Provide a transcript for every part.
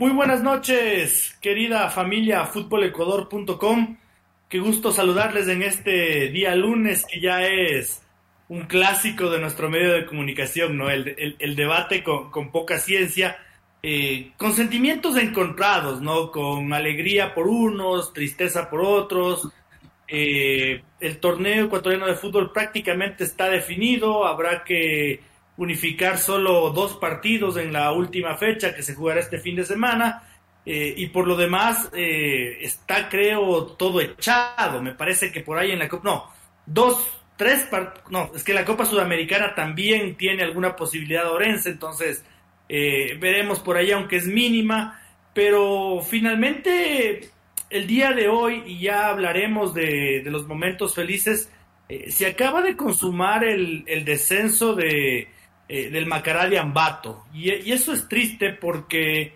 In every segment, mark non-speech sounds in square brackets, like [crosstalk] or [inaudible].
Muy buenas noches, querida familia futbolecuador.com. Qué gusto saludarles en este día lunes que ya es un clásico de nuestro medio de comunicación, ¿no? El, debate con, con, poca ciencia, eh, con sentimientos encontrados, ¿no? Con alegría por unos, tristeza por otros. Eh, el torneo ecuatoriano de fútbol prácticamente está definido, habrá que unificar solo dos partidos en la última fecha que se jugará este fin de semana. Eh, y por lo demás, está, creo, todo echado. Me parece que por ahí en la Copa, no, dos tres no, es que la Copa Sudamericana también tiene alguna posibilidad de Orense, entonces eh, veremos por ahí, aunque es mínima, pero finalmente el día de hoy, y ya hablaremos de, los momentos felices, eh, se acaba de consumar el, descenso de, eh, del Macará de Ambato, y, eso es triste porque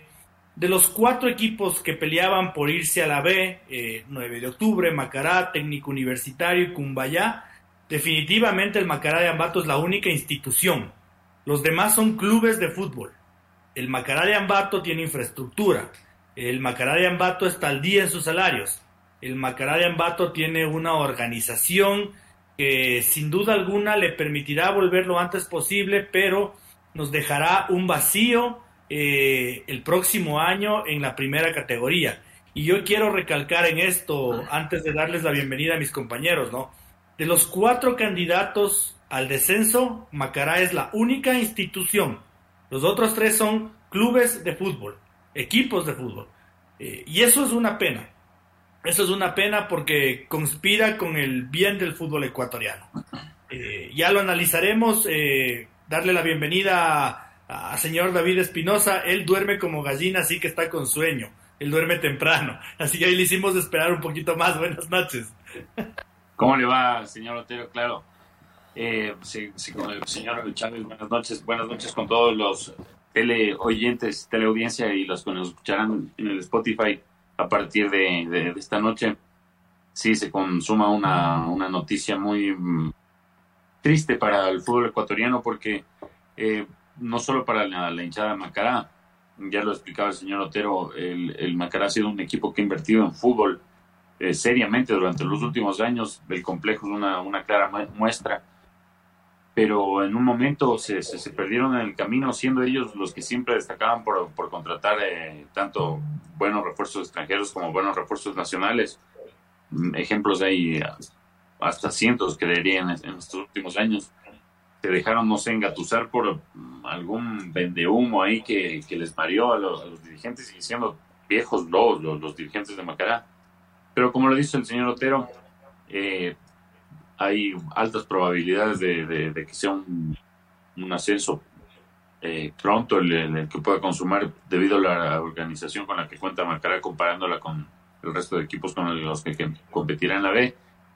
de los cuatro equipos que peleaban por irse a la B, 9 de octubre, Macará, Técnico Universitario y Cumbayá, Definitivamente el Macará de Ambato es la única institución. Los demás son clubes de fútbol. El Macará de Ambato tiene infraestructura. El Macará de Ambato está al día en sus salarios. El Macará de Ambato tiene una organización que sin duda alguna le permitirá volver lo antes posible, pero nos dejará un vacío eh, el próximo año en la primera categoría. Y yo quiero recalcar en esto, antes de darles la bienvenida a mis compañeros, ¿no? De los cuatro candidatos al descenso, Macará es la única institución. Los otros tres son clubes de fútbol, equipos de fútbol. Eh, y eso es una pena. Eso es una pena porque conspira con el bien del fútbol ecuatoriano. Eh, ya lo analizaremos. Eh, darle la bienvenida a, señor David Espinosa. Él duerme como gallina, así que está con sueño. Él duerme temprano. [laughs] Así que ahí le hicimos esperar un poquito más. [laughs] Buenas noches. ¿Cómo le va, señor Otero? Claro. Eh, sí, el señor Chávez, buenas noches. Buenas noches con todos los tele oyentes, teleaudiencia y los que nos escucharán en el Spotify a partir de, esta noche. Sí, se consuma una, una noticia muy mm, triste para el fútbol ecuatoriano porque eh, no solo para la, hinchada de Macará, ya lo explicaba el señor Otero, el, el Macará ha sido un equipo que ha invertido en fútbol eh, seriamente durante los últimos años. El complejo es una, una clara muestra. Pero en un momento se, se, perdieron en el camino, siendo ellos los que siempre destacaban por, por contratar eh, tanto buenos refuerzos extranjeros como buenos refuerzos nacionales. Mm, ejemplos hay hasta cientos, creería, en, en estos últimos años. Se dejaron, no sé, engatusar por mm, algún vendehumo ahí que, que les mareó a los, dirigentes y siendo viejos lobos los, los dirigentes de Macará pero como lo dice el señor Otero, eh, hay altas probabilidades de, que sea un, ascenso eh, pronto el, que pueda consumar debido a la organización con la que cuenta Macará comparándola con el resto de equipos con los que, competirán en la B.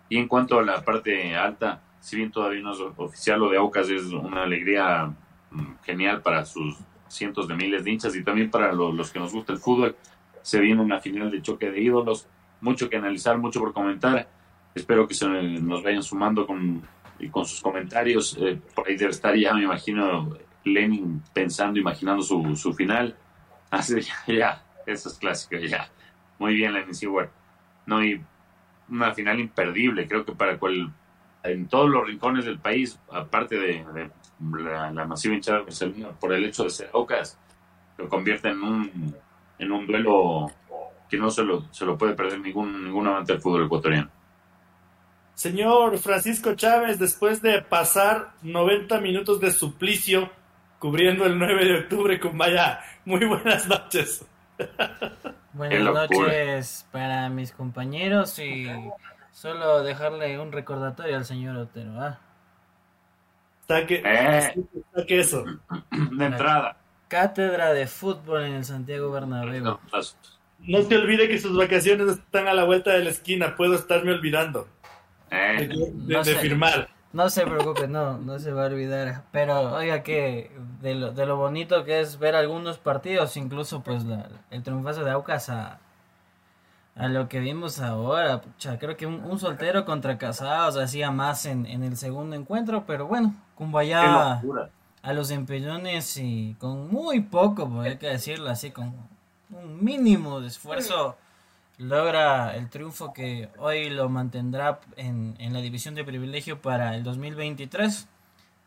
Y en cuanto a la parte alta, si bien todavía no es oficial, lo de Aucas es una alegría mm, genial para sus cientos de miles de hinchas y también para los que nos gusta el fútbol. Se viene una final de choque de ídolos mucho que analizar, mucho por comentar. Espero que se nos vayan sumando con, con sus comentarios. Eh, por ahí debe estar ya, me imagino, Lenin pensando, imaginando su, su final. [laughs] Así, ya, ya, eso es clásico, ya. Muy bien, Lenin Seward. No, y una final imperdible, creo que para cual, en todos los rincones del país, aparte de, la, masiva hinchada por el hecho de ser Ocas, lo convierte en un, en un duelo que no se lo, se lo puede perder ningún, ningún amante del fútbol ecuatoriano. Señor Francisco Chávez, después de pasar 90 minutos de suplicio cubriendo el 9 de octubre con Vaya, muy buenas noches. Buenas noches para mis compañeros y solo dejarle un recordatorio al señor Otero. ¿ah? Saque, eh. eso. De entrada. Cátedra de fútbol en el Santiago Bernabéu. no se olvide que sus vacaciones están a la vuelta de la esquina. Puedo estarme olvidando eh. de, firmar. No se preocupe, no, no se va a olvidar. Pero oiga que de lo, de lo bonito que es ver algunos partidos, incluso pues el triunfazo de Aucas a, a lo que vimos ahora. Pucha, creo que un, soltero contra casados hacía más en, en, el segundo encuentro, pero bueno, Cumbaya a los empellones y con muy poco, pues, hay que decirlo así, con un mínimo de esfuerzo logra el triunfo que hoy lo mantendrá en, en la división de privilegio para el 2023.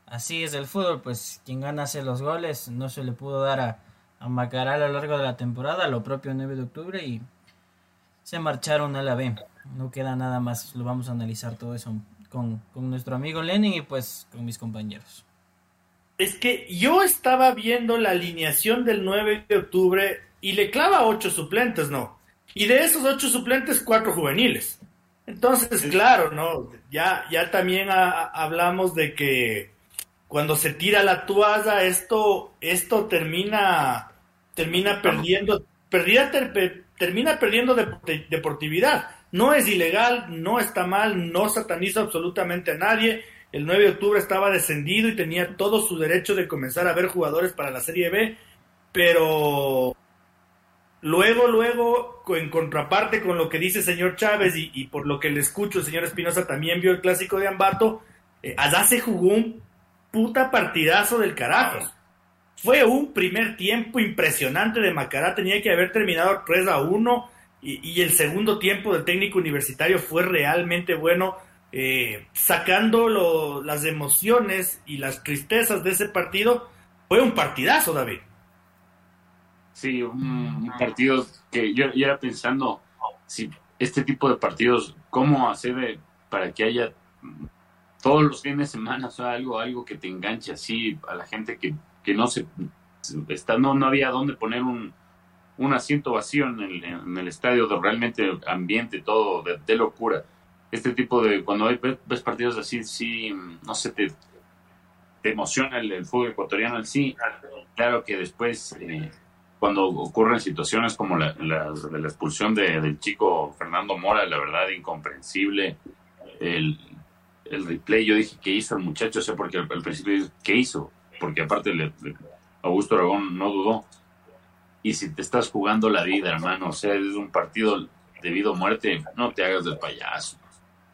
Así es el fútbol, pues quien gana hace los goles, no se le pudo dar a, a Macará a lo largo de la temporada, lo propio 9 de octubre y se marcharon a la B. No queda nada más, lo vamos a analizar todo eso con, con nuestro amigo Lenin y pues con mis compañeros. Es que yo estaba viendo la alineación del 9 de octubre y le clava ocho suplentes, ¿no? Y de esos ocho suplentes, cuatro juveniles. Entonces, claro, ¿no? Ya, ya también hablamos de que cuando se tira la toalla, esto, esto termina, termina perdiendo, perdida, termina perdiendo deportividad. No es ilegal, no está mal, no sataniza absolutamente a nadie. El 9 de octubre estaba descendido y tenía todo su derecho de comenzar a ver jugadores para la Serie B, pero Luego, luego, en contraparte con lo que dice el señor Chávez y, por lo que le escucho, el señor Espinosa también vio el clásico de Ambato, eh, allá se jugó un puta partidazo del carajo. Fue un primer tiempo impresionante de Macará, tenía que haber terminado 3 a 1 y, el segundo tiempo del técnico universitario fue realmente bueno, eh, sacando las emociones y las tristezas de ese partido. Fue un partidazo, David. Sí, un, partido que yo, yo, era pensando, si este tipo de partidos, ¿cómo hacer para que haya todos los fines de semana, o sea, algo, algo que te enganche así a la gente que, que no se está, no, no había dónde poner un, un asiento vacío en el, en el estadio de realmente ambiente, todo de, locura. Este tipo de, cuando ves, partidos así, sí, no sé, te, te emociona el, fútbol ecuatoriano en sí. Claro que después eh, cuando ocurren situaciones como la, expulsión de, del chico Fernando Mora, la verdad incomprensible. El, el replay, yo dije, ¿qué hizo el muchacho? sé porque al, principio ¿qué hizo? Porque aparte Augusto Aragón no dudó. Y si te estás jugando la vida, hermano, o sea, es un partido debido a muerte, no te hagas del payaso.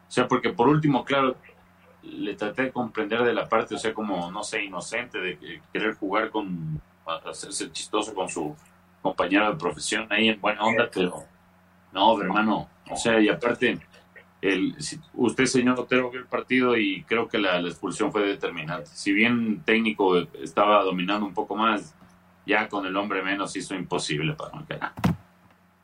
O sea, porque por último, claro, le traté de comprender de la parte, o sea, como, no sé, inocente, de querer jugar con hacerse chistoso con su compañero de profesión ahí en buena onda, pero no, hermano, o sea, y aparte, el, usted, señor Otero, vio el partido y creo que la, expulsión fue determinante. Si bien técnico estaba dominando un poco más, ya con el hombre menos hizo imposible para Macará.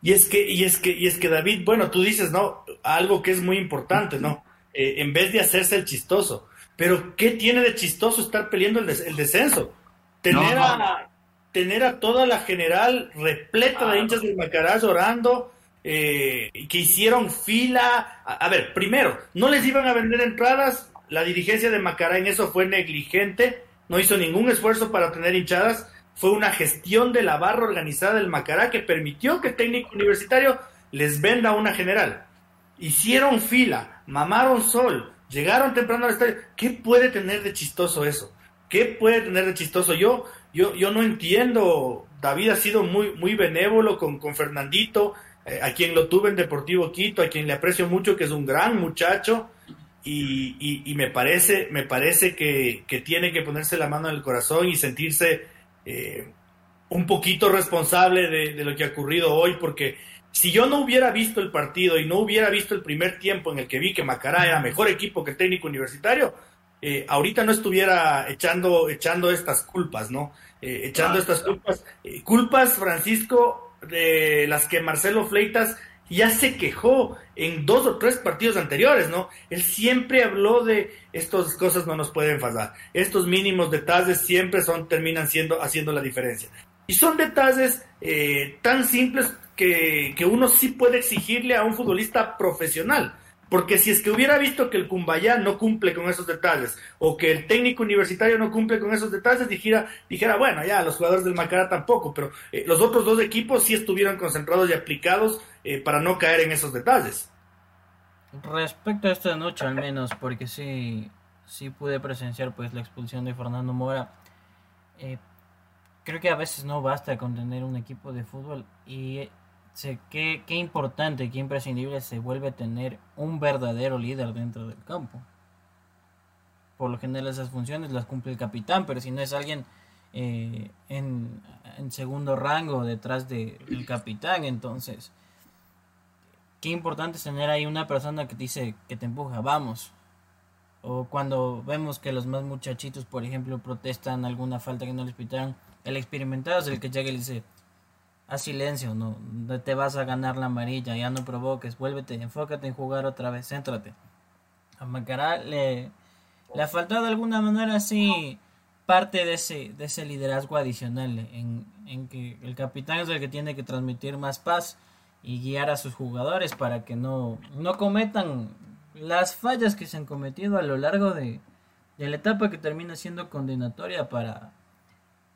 Y es que, y es que, y es que David, bueno, tú dices, ¿no? Algo que es muy importante, ¿no? Eh, en vez de hacerse el chistoso. Pero, ¿qué tiene de chistoso estar peleando el, el descenso? Tener a tener a toda la general repleta de hinchas del Macará llorando, eh, que hicieron fila. A, ver, primero, no les iban a vender entradas, la dirigencia de Macará en eso fue negligente, no hizo ningún esfuerzo para tener hinchadas, fue una gestión de la barra organizada del Macará que permitió que el técnico universitario les venda una general. Hicieron fila, mamaron sol, llegaron temprano al estadio. ¿Qué puede tener de chistoso eso? ¿Qué puede tener de chistoso? Yo, yo, yo no entiendo. David ha sido muy, muy benévolo con, con Fernandito, eh, a quien lo tuve en Deportivo Quito, a quien le aprecio mucho, que es un gran muchacho. Y, y, me parece, me parece que, que, tiene que ponerse la mano en el corazón y sentirse eh, un poquito responsable de, de, lo que ha ocurrido hoy, porque si yo no hubiera visto el partido y no hubiera visto el primer tiempo en el que vi que Macará era mejor equipo que el técnico universitario, eh, ahorita no estuviera echando, echando estas culpas, ¿no? Eh, echando estas culpas. Eh, culpas, Francisco, de las que Marcelo Fleitas ya se quejó en dos o tres partidos anteriores, ¿no? Él siempre habló de estas cosas no nos pueden fallar. Estos mínimos detalles siempre son, terminan siendo, haciendo la diferencia. Y son detalles tan simples que, que uno sí puede exigirle a un futbolista profesional Porque si es que hubiera visto que el Cumbayá no cumple con esos detalles, o que el técnico universitario no cumple con esos detalles, dijera, dijera bueno, ya, los jugadores del Macará tampoco, pero eh, los otros dos equipos sí estuvieron concentrados y aplicados eh, para no caer en esos detalles. Respecto a esta noche al menos, porque sí, sí pude presenciar pues la expulsión de Fernando Mora. Eh, creo que a veces no basta con tener un equipo de fútbol y sé qué, qué importante, qué imprescindible se vuelve a tener un verdadero líder dentro del campo. Por lo general esas funciones las cumple el capitán, pero si no es alguien eh, en, en, segundo rango detrás del capitán, entonces qué importante es tener ahí una persona que dice que te empuja, vamos. O cuando vemos que los más muchachitos, por ejemplo, protestan alguna falta que no les pitaron, el experimentado es el que llega y le dice, haz silencio, no, te vas a ganar la amarilla, ya no provoques, vuélvete, enfócate en jugar otra vez, céntrate. A Macará le, le ha de alguna manera así parte de ese, de ese liderazgo adicional, en, en que el capitán es el que tiene que transmitir más paz y guiar a sus jugadores para que no, no cometan las fallas que se han cometido a lo largo de, de la etapa que termina siendo condenatoria para,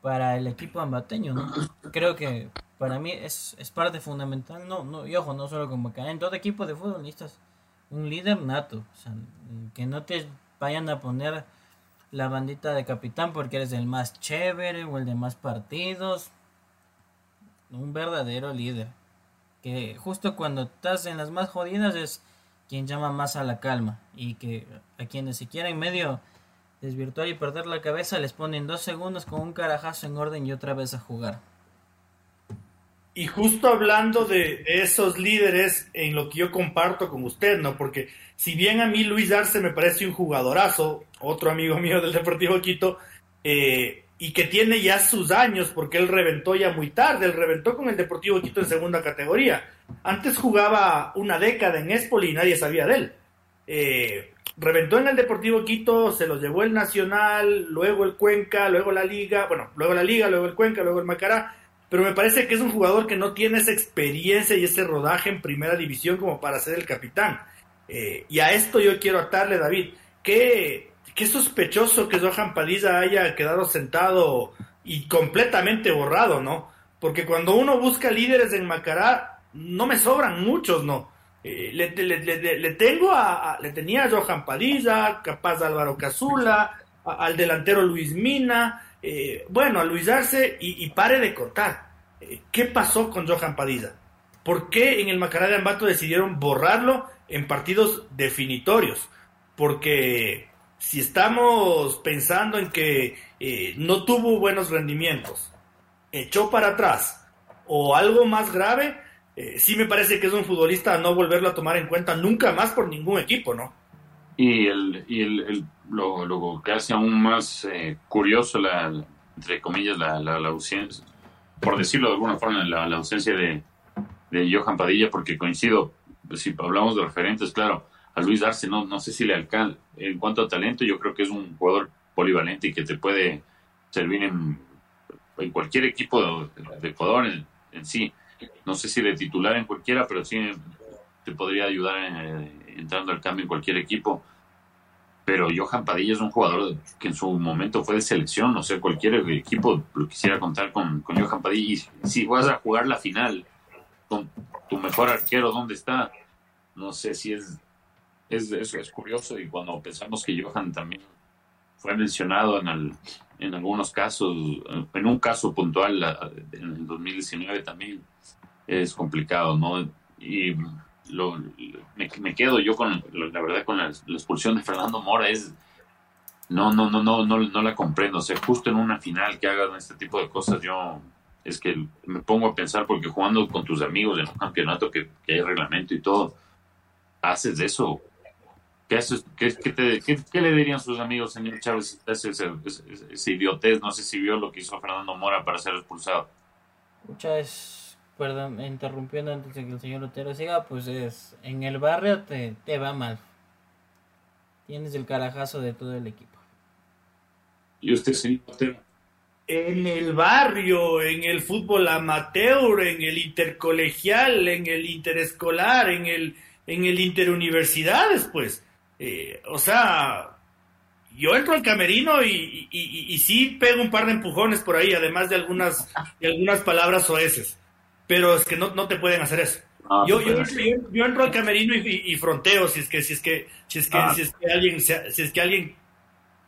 para el equipo ambateño, ¿no? Creo que para mí es, es parte fundamental, no, no, y ojo, no solo con Bacán, en todo equipo de fútbol necesitas un líder nato, o sea, que no te vayan a poner la bandita de capitán porque eres el más chévere o el de más partidos, un verdadero líder, que justo cuando estás en las más jodidas es quien llama más a la calma y que a quienes se quieren medio desvirtuar y perder la cabeza, les ponen dos segundos con un carajazo en orden y otra vez a jugar. Y justo hablando de, esos líderes, en lo que yo comparto con usted, ¿no? Porque si bien a mí Luis Arce me parece un jugadorazo, otro amigo mío del Deportivo Quito, eh, y que tiene ya sus años, porque él reventó ya muy tarde, él reventó con el Deportivo Quito en segunda categoría. Antes jugaba una década en Espoli y nadie sabía de él. Eh, reventó en el Deportivo Quito, se lo llevó el Nacional, luego el Cuenca, luego la Liga, bueno, luego la Liga, luego el Cuenca, luego el Macará, pero me parece que es un jugador que no tiene esa experiencia y ese rodaje en primera división como para ser el capitán. Eh, y a esto yo quiero atarle, David, qué, qué sospechoso que Johan Padilla haya quedado sentado y completamente borrado, ¿no? Porque cuando uno busca líderes en Macará, no me sobran muchos, ¿no? Eh, le, tengo a, le tenía a Johan Padilla, capaz Álvaro Cazula, al delantero Luis Mina, eh, bueno, a Luis Arce y, pare de contar. Eh, ¿Qué pasó con Johan Padilla? ¿Por qué en el Macará de Ambato decidieron borrarlo en partidos definitorios? Porque si estamos pensando en que no tuvo buenos rendimientos, echó para atrás o algo más grave, eh, sí me parece que es un futbolista no volverlo a tomar en cuenta nunca más por ningún equipo, ¿no? Y, el, y el, lo, que hace aún más eh, curioso, la, entre comillas, la, ausencia, por decirlo de alguna forma, la, ausencia de, de, Johan Padilla, porque coincido, si hablamos de referentes, claro, a Luis Arce no, no sé si le alcanza. En cuanto a talento, yo creo que es un jugador polivalente y que te puede servir en cualquier equipo de, Ecuador en sí no sé si de titular en cualquiera, pero sí te podría ayudar eh, entrando al cambio en cualquier equipo. Pero Johan Padilla es un jugador que en su momento fue de selección, no sé, cualquier equipo lo quisiera contar con, con Johan Padilla. Y si vas a jugar la final con tu mejor arquero, ¿dónde está? No sé si es, es, es curioso. Y cuando pensamos que Johan también fue mencionado en, el, en algunos casos, en un caso puntual en el 2019 también es complicado, ¿no? Y lo, me, quedo yo con, la verdad, con la, expulsión de Fernando Mora es, no, no, no, no, no, no la comprendo. O sea, justo en una final que hagan este tipo de cosas, yo es que me pongo a pensar porque jugando con tus amigos en un campeonato que, que hay reglamento y todo, haces eso ¿Qué, le dirían sus amigos, señor Chávez, ese, ese, idiotez? No sé si vio lo que hizo Fernando Mora para ser expulsado. Chávez, perdón, interrumpiendo antes de que el señor Otero siga, pues es, en el barrio te, te va mal. Tienes el carajazo de todo el equipo. ¿Y usted, señor Otero? En el barrio, en el fútbol amateur, en el intercolegial, en el interescolar, en el en el interuniversidades, pues. Eh, o sea, yo entro al camerino y, y, sí pego un par de empujones por ahí, además de algunas, de algunas palabras oeces. Pero es que no, no te pueden hacer eso. Ah, yo, yo, yo, entro al camerino y, fronteo si es que, si es que, si es que, ah. si es que alguien, si es que alguien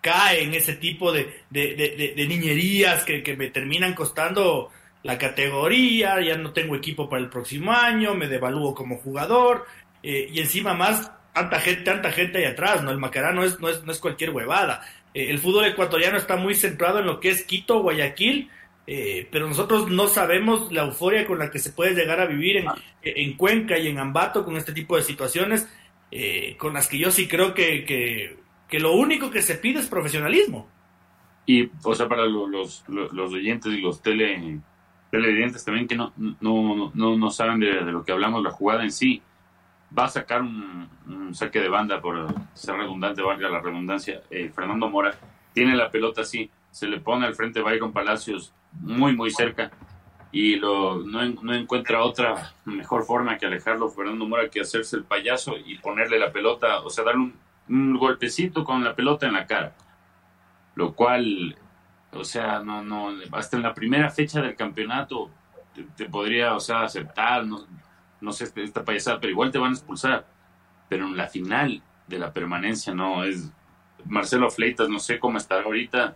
cae en ese tipo de, de, niñerías que, que, me terminan costando la categoría, ya no tengo equipo para el próximo año, me devalúo como jugador, eh, y encima más tanta gente, tanta gente ahí atrás, ¿no? El Macará no es, no es, no es cualquier huevada. Eh, el fútbol ecuatoriano está muy centrado en lo que es Quito, Guayaquil, eh, pero nosotros no sabemos la euforia con la que se puede llegar a vivir en, en Cuenca y en Ambato con este tipo de situaciones, con las que yo sí creo que, que, que, lo único que se pide es profesionalismo. Y, o sea, para los, los, los oyentes y los tele, televidentes también que no, no, no, no saben de, lo que hablamos, la jugada en sí, va a sacar un, saque de banda, por ser redundante, valga la redundancia, eh, Fernando Mora, tiene la pelota así, se le pone al frente Byron Palacios muy, muy cerca y lo, no, no, encuentra otra mejor forma que alejarlo Fernando Mora que hacerse el payaso y ponerle la pelota, o sea, darle un, golpecito con la pelota en la cara. Lo cual, o sea, no, no, hasta en la primera fecha del campeonato te, te podría, o sea, aceptar, no, no sé esta payasada, pero igual te van a expulsar. Pero en la final de la permanencia no es Marcelo Fleitas, no sé cómo estará ahorita,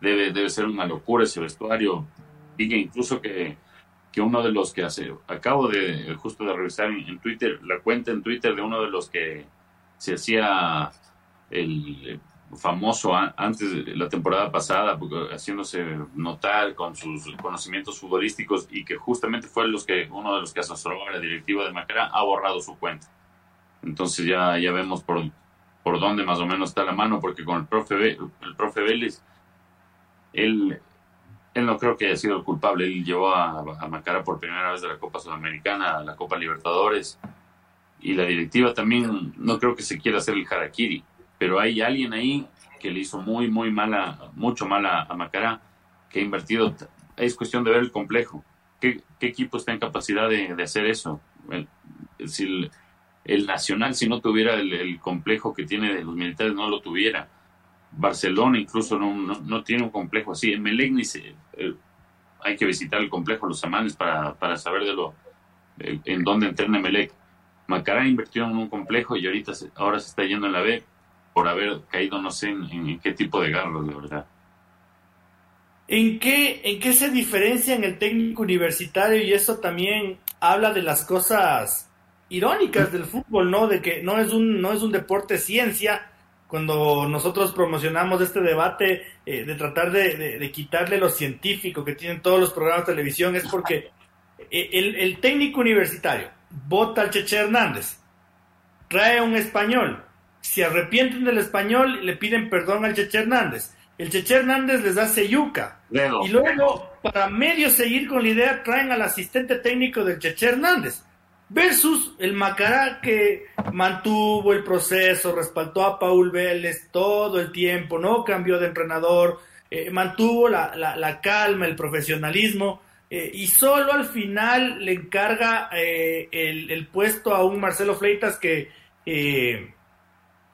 debe, debe ser una locura ese vestuario. Diga incluso que, que uno de los que hace, acabo de justo de revisar en, Twitter, la cuenta en Twitter de uno de los que se hacía el, famoso antes de la temporada pasada, haciéndose notar con sus conocimientos futbolísticos y que justamente fue los que, uno de los que asesoró a la directiva de Macará, ha borrado su cuenta. Entonces ya, ya vemos por, por dónde más o menos está la mano, porque con el profe, el profe Vélez, él, él no creo que haya sido el culpable, él llevó a, a Macará por primera vez de la Copa Sudamericana, la Copa Libertadores, y la directiva también no creo que se quiera hacer el harakiri pero hay alguien ahí que le hizo muy, muy mala, mucho mala a Macará, que ha invertido. Es cuestión de ver el complejo. ¿Qué, equipo está en capacidad de, hacer eso? El, Nacional, si no tuviera el, complejo que tiene de los militares, no lo tuviera. Barcelona incluso no, no, tiene un complejo así. En Melec se, eh, hay que visitar el complejo Los Amanes para, para saber de lo en dónde entrena Melec. Macará invirtió en un complejo y ahorita ahora se está yendo en la B por haber caído, no sé en, qué tipo de garros, de verdad. ¿En qué, ¿En qué se diferencia en el técnico universitario? Y eso también habla de las cosas irónicas del fútbol, ¿no? De que no es un, no es un deporte ciencia. Cuando nosotros promocionamos este debate eh, de tratar de, quitarle lo científico que tienen todos los programas de televisión, es porque eh, el, el técnico universitario vota al Cheche Hernández, trae un español, se arrepienten del español y le piden perdón al Cheche Hernández. El Cheche Hernández les hace yuca. Y luego, para medio seguir con la idea, traen al asistente técnico del Cheche Hernández. Versus el Macará que mantuvo el proceso, respaldó a Paul Vélez todo el tiempo, no cambió de entrenador, eh, mantuvo la, calma, el profesionalismo. Eh, y solo al final le encarga eh, el, el, puesto a un Marcelo Fleitas que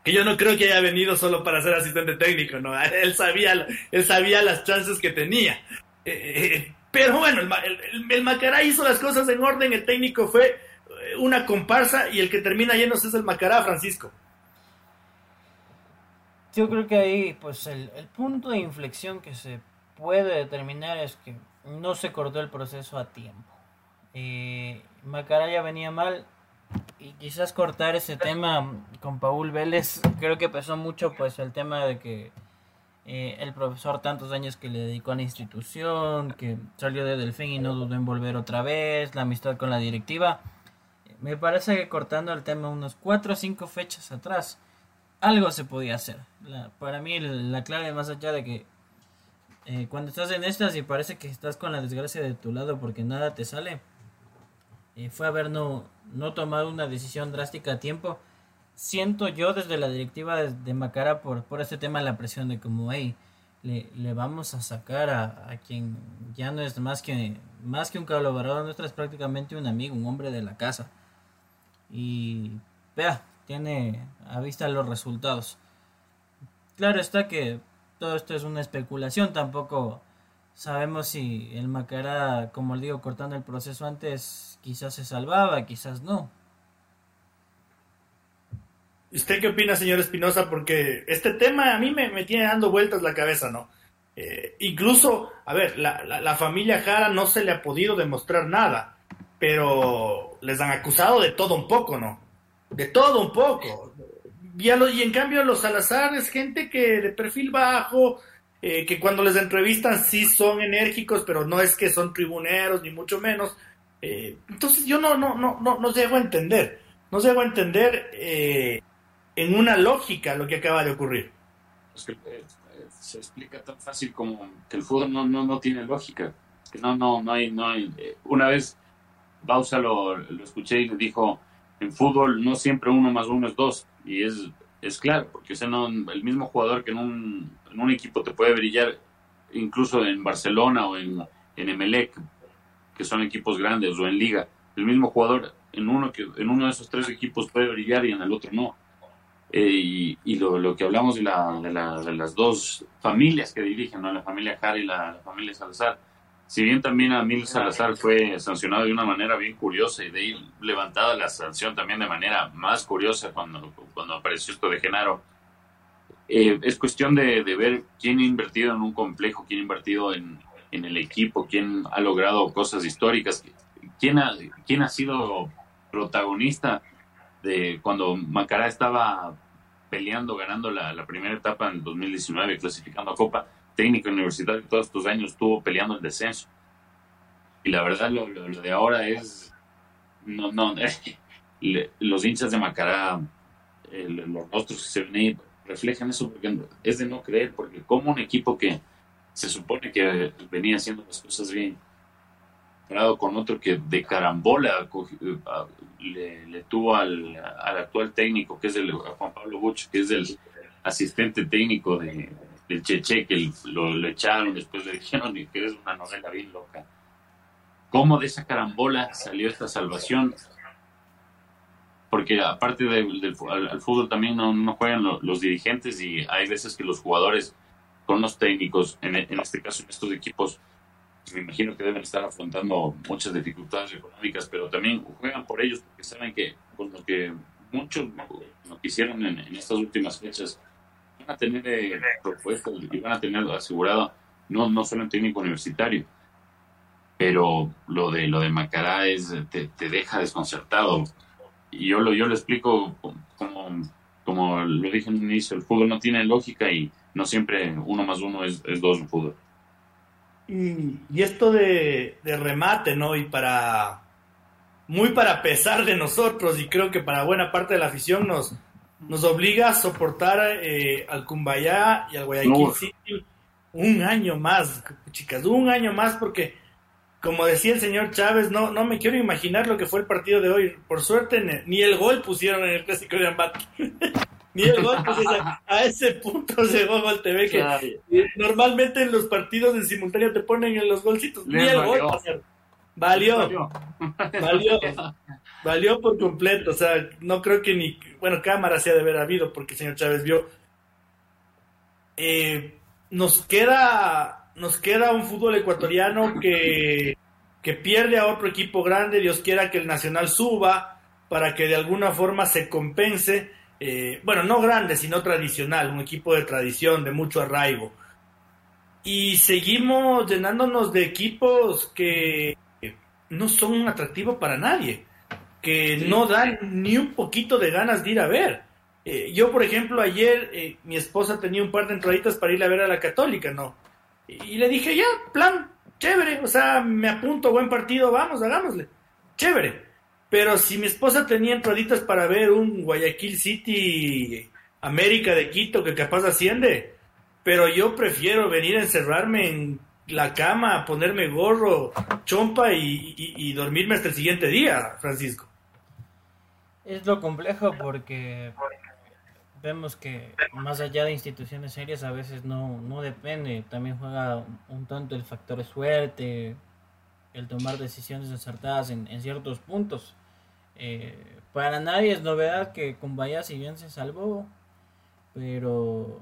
que yo no creo que haya venido solo para ser asistente técnico, ¿no? [laughs] Él sabía, él sabía las chances que tenía. Eh, eh, pero bueno, el, el, Macará hizo las cosas en orden, el técnico fue eh, una comparsa y el que termina yéndose es el Macará, Francisco. Yo creo que ahí, pues el, el punto de inflexión que se puede determinar es que no se cortó el proceso a tiempo. Macará ya venía mal, y quizás cortar ese tema con Paul Vélez, creo que pesó mucho pues el tema de que eh, el profesor tantos años que le dedicó a la institución, que salió de Delfín y no dudó en volver otra vez, la amistad con la directiva. Me parece que cortando el tema unos 4 o 5 fechas atrás, algo se podía hacer. para mí la clave más allá de que eh, cuando estás en estas y parece que estás con la desgracia de tu lado porque nada te sale, fue haber no, no tomado una decisión drástica a tiempo. Siento yo desde la directiva de, Macara por, por este tema la presión de como, hey, le, le vamos a sacar a, a, quien ya no es más que, más que un colaborador nuestro, es prácticamente un amigo, un hombre de la casa. Y vea, tiene a vista los resultados. Claro está que todo esto es una especulación, tampoco sabemos si el Macará, como le digo, cortando el proceso antes, quizás se salvaba, quizás no. ¿Usted qué opina, señor Espinosa? Porque este tema a mí me, tiene dando vueltas la cabeza, ¿no? Eh, incluso, a ver, la, la, familia Jara no se le ha podido demostrar nada, pero les han acusado de todo un poco, ¿no? De todo un poco. Y, y en cambio los Salazar es gente que de perfil bajo, eh, que cuando les entrevistan sí son enérgicos, pero no es que son tribuneros, ni mucho menos. Eh, entonces yo no, no, no, no, no llego a entender, no llego a entender en una lógica lo que acaba de ocurrir. Que eh, se explica tan fácil como que el fútbol no, no, no tiene lógica. Que no, no, no hay, no hay. Eh, una vez Bausa lo, lo escuché y le dijo, en fútbol no siempre uno más uno es dos. Y es, es claro, porque o no, el mismo jugador que en un, en un equipo te puede brillar, incluso en Barcelona o en, en Emelec, que son equipos grandes, o en Liga, el mismo jugador en uno, que, en uno de esos tres equipos puede brillar y en el otro no. Eh, y, lo, lo, que hablamos de, la, de, la, de, las dos familias que dirigen, ¿no? la familia Jara y la, familia Salazar. Si bien también a Mil Salazar fue sancionado de una manera bien curiosa y de ahí levantada la sanción también de manera más curiosa cuando, cuando apareció esto de Genaro, eh, es cuestión de, de, ver quién ha invertido en un complejo, quién ha invertido en, en el equipo, quién ha logrado cosas históricas, quién ha, quién ha sido protagonista de cuando Macará estaba peleando, ganando la, primera etapa en 2019, clasificando a Copa, técnico universitario todos estos años estuvo peleando el descenso. Y la verdad, lo, de ahora es. No, no. [laughs] los hinchas de Macará, los rostros que se ven ahí, reflejan eso porque es de no creer, porque como un equipo que se supone que venía haciendo las cosas bien, con otro que de carambola eh, le, tuvo al, actual técnico, que es el Juan Pablo Buch, que es el asistente técnico de, del Cheche, que lo, le echaron, después le dijeron que es una novela bien loca. ¿Cómo de esa carambola salió esta salvación? Porque aparte del al, fútbol también no, juegan los dirigentes y hay veces que los jugadores con los técnicos, en, en este caso en estos equipos, me imagino que deben estar afrontando muchas dificultades económicas, pero también juegan por ellos porque saben que con lo que muchos lo que hicieron en, estas últimas fechas van a tener eh, propuestas y van a tener asegurado no, no solo en técnico universitario, pero lo de lo de Macará es te, deja desconcertado. Y yo lo, yo lo explico como, como lo dije en un inicio, el fútbol no tiene lógica y no siempre uno más uno es, es dos en fútbol. Y, esto de, remate, ¿no? Y para. Muy para pesar de nosotros, y creo que para buena parte de la afición nos, nos obliga a soportar eh, al Cumbayá y al Guayaquil City un año más, chicas, un año más, porque, como decía el señor Chávez, no, no me quiero imaginar lo que fue el partido de hoy. Por suerte, ni el gol pusieron en el clásico de Ambato. [laughs] ni el gol, pues a, ese punto llegó Gol TV que normalmente en los partidos en simultáneo te ponen en los golcitos, ni el gol valió, valió, [laughs] valió, valió por completo, o sea, no creo que ni, bueno, cámara se ha de haber habido porque el señor Chávez vio. Eh, nos queda, nos queda un fútbol ecuatoriano que, que pierde a otro equipo grande, Dios quiera que el Nacional suba para que de alguna forma se compense eh, bueno, no grande, sino tradicional, un equipo de tradición, de mucho arraigo. Y seguimos llenándonos de equipos que no son un atractivo para nadie, que no dan ni un poquito de ganas de ir a ver. Eh, yo, por ejemplo, ayer eh, mi esposa tenía un par de entraditas para ir a ver a la católica, ¿no? Y, le dije, ya, plan, chévere, o sea, me apunto, buen partido, vamos, hagámosle, chévere. Pero si mi esposa tenía entraditas para ver un Guayaquil City América de Quito que capaz asciende, pero yo prefiero venir a encerrarme en la cama, ponerme gorro, chompa y, dormirme hasta el siguiente día, Francisco. Es lo complejo porque vemos que más allá de instituciones serias a veces no, no depende, también juega un tanto el factor suerte, el tomar decisiones acertadas en, en ciertos puntos. Eh, para nadie es novedad que Cumbaya si bien se salvó, pero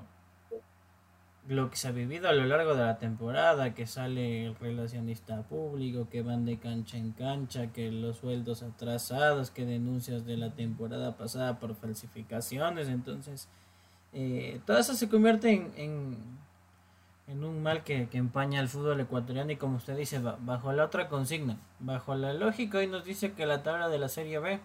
lo que se ha vivido a lo largo de la temporada, que sale el relacionista público, que van de cancha en cancha, que los sueldos atrasados, que denuncias de la temporada pasada por falsificaciones, entonces eh, todo eso se convierte en, en, un mal que, empaña el fútbol ecuatoriano y como usted dice, bajo la otra consigna, bajo la lógica hoy nos dice que la tabla de la Serie B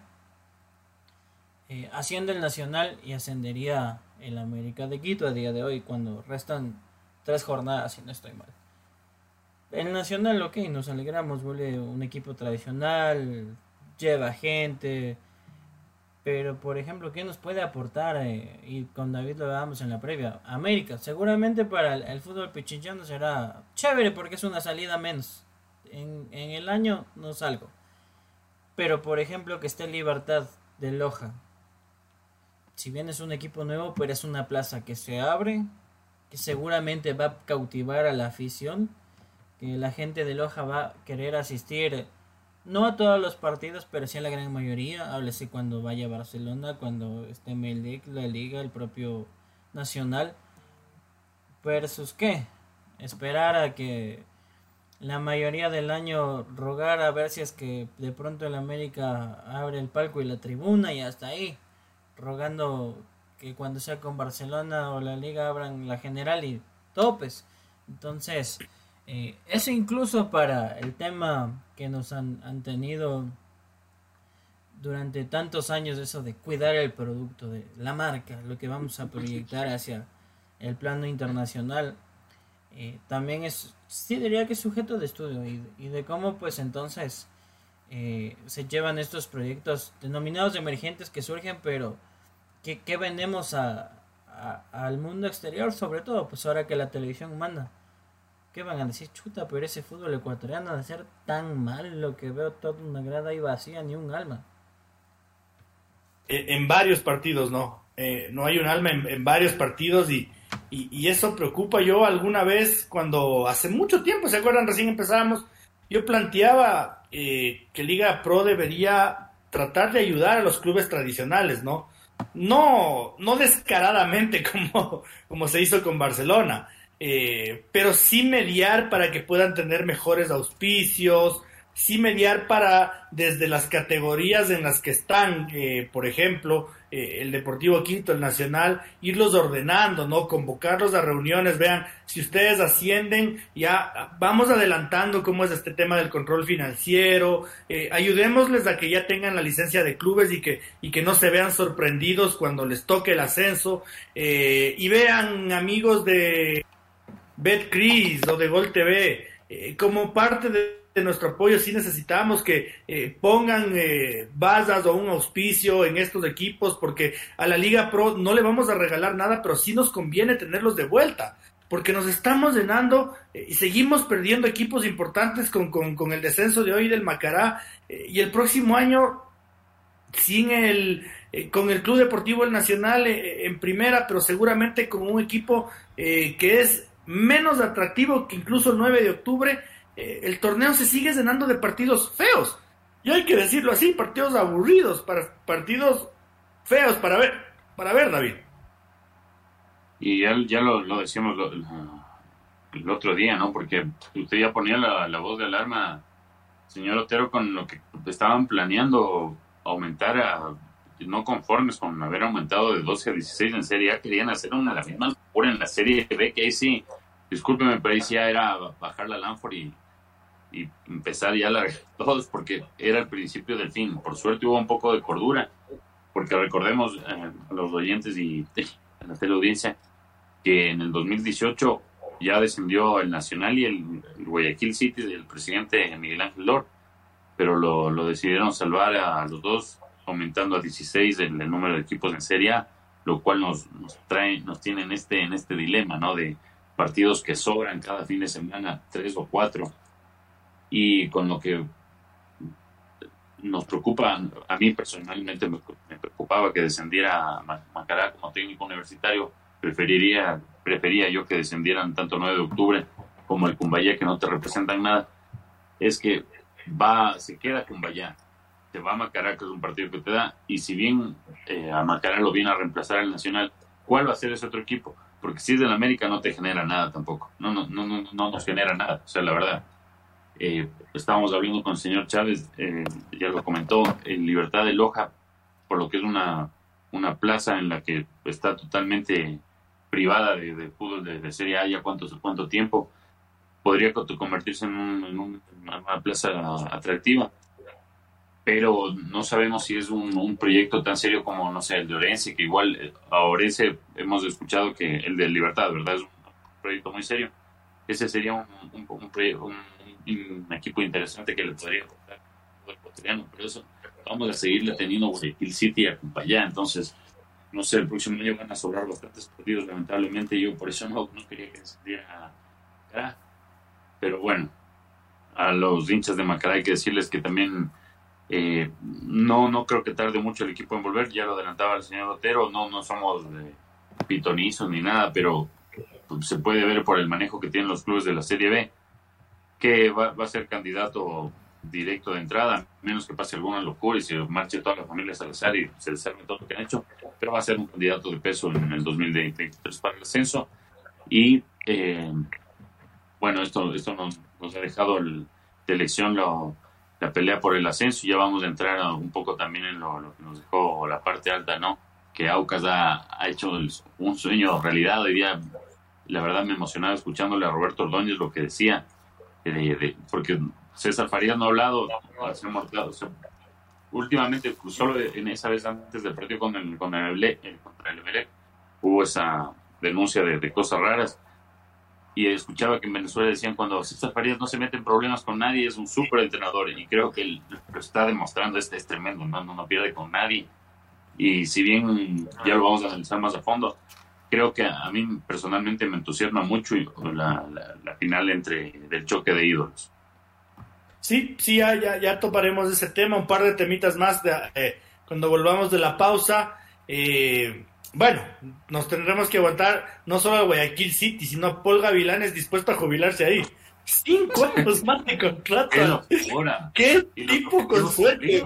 eh, asciende el Nacional y ascendería el América de Quito a día de hoy, cuando restan tres jornadas, si no estoy mal. El Nacional, ok, nos alegramos, vuelve un equipo tradicional, lleva gente, pero por ejemplo, ¿qué nos puede aportar? Eh, y con David lo veamos en la previa. América, seguramente para el, fútbol pichinchano será chévere porque es una salida menos. En, en el año no salgo. Pero por ejemplo, que esté Libertad de Loja, si bien es un equipo nuevo, pero es una plaza que se abre, que seguramente va a cautivar a la afición, que la gente de Loja va a querer asistir, no a todos los partidos, pero sí a la gran mayoría, háblese cuando vaya a Barcelona, cuando esté Melec, la Liga, el propio Nacional, versus qué, esperar a que la mayoría del año rogar a ver si es que de pronto el América abre el palco y la tribuna y hasta ahí. Rogando que cuando sea con Barcelona o la liga abran la general y topes. Entonces, eh, eso incluso para el tema que nos han, han, tenido durante tantos años, eso de cuidar el producto, de la marca, lo que vamos a proyectar hacia el plano internacional, eh, también es, sí diría que es sujeto de estudio y, y de cómo pues entonces eh, se llevan estos proyectos denominados emergentes que surgen, pero ¿qué, vendemos a, al mundo exterior? Sobre todo, pues ahora que la televisión manda. ¿Qué van a decir? Chuta, pero ese fútbol ecuatoriano de ser tan mal lo que veo toda una grada ahí vacía, ni un alma. En, varios partidos, no. Eh, no hay un alma en, varios partidos y, y, eso preocupa. Yo alguna vez, cuando hace mucho tiempo, ¿se acuerdan? Recién empezábamos, yo planteaba eh, que Liga Pro debería tratar de ayudar a los clubes tradicionales, ¿no? no, no descaradamente [laughs] como, como se hizo con Barcelona, eh, pero sí mediar para que puedan tener mejores auspicios, sí mediar para, desde las categorías en las que están, eh, por ejemplo, eh, el Deportivo Quinto, el Nacional, irlos ordenando, ¿no? Convocarlos a reuniones, vean, si ustedes ascienden, ya vamos adelantando cómo es este tema del control financiero, eh, ayudémosles a que ya tengan la licencia de clubes y que, y que no se vean sorprendidos cuando les toque el ascenso, y vean, amigos de BetCris o de Gol TV, como parte de nuestro apoyo, si necesitamos que eh, pongan eh, basas o un auspicio en estos equipos, porque a la Liga Pro no le vamos a regalar nada, pero sí nos conviene tenerlos de vuelta, porque nos estamos llenando eh, y seguimos perdiendo equipos importantes con, con, el descenso de hoy del Macará, y el próximo año sin el con el Club Deportivo El Nacional en primera, pero seguramente con un equipo que es menos atractivo que incluso el 9 de octubre eh, el torneo se sigue llenando de partidos feos. Y hay que decirlo así, partidos aburridos, para, partidos feos para ver, para ver, David. Y ya, ya lo, decíamos el otro día, ¿no? Porque usted ya ponía la, voz de alarma, señor Otero, con lo que estaban planeando aumentar a no conformes con haber aumentado de 12 a 16 en Serie A, querían hacer una la misma locura en la Serie B, que ahí sí, discúlpeme, pero ahí sí era bajar la Lanford y, y empezar ya a largar [laughs] todos porque era el principio del fin. Por suerte hubo un poco de cordura, porque recordemos eh, a los oyentes y [laughs] a la teleaudiencia que en el 2018 ya descendió el Nacional y el, Guayaquil City del presidente Miguel Ángel Lor, pero lo, lo, decidieron salvar a los dos, aumentando a 16 el, número de equipos en Serie A, lo cual nos, nos trae, nos tiene en este, en este dilema, ¿no? De partidos que sobran cada fin de semana, tres o cuatro, y con lo que nos preocupa, a mí personalmente me, preocupaba que descendiera Macará como técnico universitario, preferiría, prefería yo que descendieran tanto 9 de octubre como el Cumbayá que no te representan nada, es que va, se queda Cumbayá, te va a Macará, que es un partido que te da, y si bien eh, a Macará lo viene a reemplazar el Nacional, ¿cuál va a ser ese otro equipo? Porque si es del América no te genera nada tampoco, no, no, no, no, no nos genera nada, o sea, la verdad. Eh, estábamos hablando con el señor Chávez, eh, ya lo comentó, en Libertad de Loja, por lo que es una, una plaza en la que está totalmente privada de, fútbol de, Serie A ya cuánto, cuánto tiempo, podría convertirse en, una plaza atractiva. Pero no sabemos si es un, proyecto tan serio como, no sé, el de Orense, que igual eh, a Orense hemos escuchado que el de Libertad, ¿verdad? Es un proyecto muy serio. Ese sería un, un equipo interesante que le podría el ecuatoriano, pero eso vamos a seguirle teniendo Guayaquil City allá, entonces no sé, el próximo año van a sobrar bastantes partidos, lamentablemente yo por eso no, no quería que acá, pero bueno, a los hinchas de Macará hay que decirles que también eh, no, no creo que tarde mucho el equipo en volver, ya lo adelantaba el señor Otero, no, no somos de pitonizos ni nada, pero pues, se puede ver por el manejo que tienen los clubes de la Serie B que va, a ser candidato directo de entrada, menos que pase alguna locura y se marche toda la familia Salazar y se desarme todo lo que han hecho, pero va a ser un candidato de peso en el 2023 para el ascenso. Y eh, bueno, esto, esto nos, ha dejado de elección la pelea por el ascenso. Ya vamos a entrar un poco también en lo, que nos dejó la parte alta, ¿no? Que Aucas ha, hecho un sueño realidad. Hoy día, la verdad, me emocionaba escuchándole a Roberto Ordóñez lo que decía porque César Farías no ha hablado, últimamente, pues, solo en esa vez antes del partido con el, con el, eh, contra el hubo esa denuncia de, cosas raras. Y escuchaba que en Venezuela decían cuando César Farías no se mete en problemas con nadie, es un súper entrenador. Y creo que lo está demostrando, este es tremendo, ¿no? No, no pierde con nadie. Y si bien ya lo vamos a analizar más a fondo, creo que a mí personalmente me entusiasma mucho la, la, final entre del choque de ídolos. Sí, sí, ya, ya, ya toparemos ese tema, un par de temitas más eh, cuando volvamos de la pausa. Eh, bueno, nos tendremos que aguantar no solo a Guayaquil City, sino a Paul Gavilanes dispuesto a jubilarse ahí. Cinco años más de contrato. ¿Qué tipo con suerte?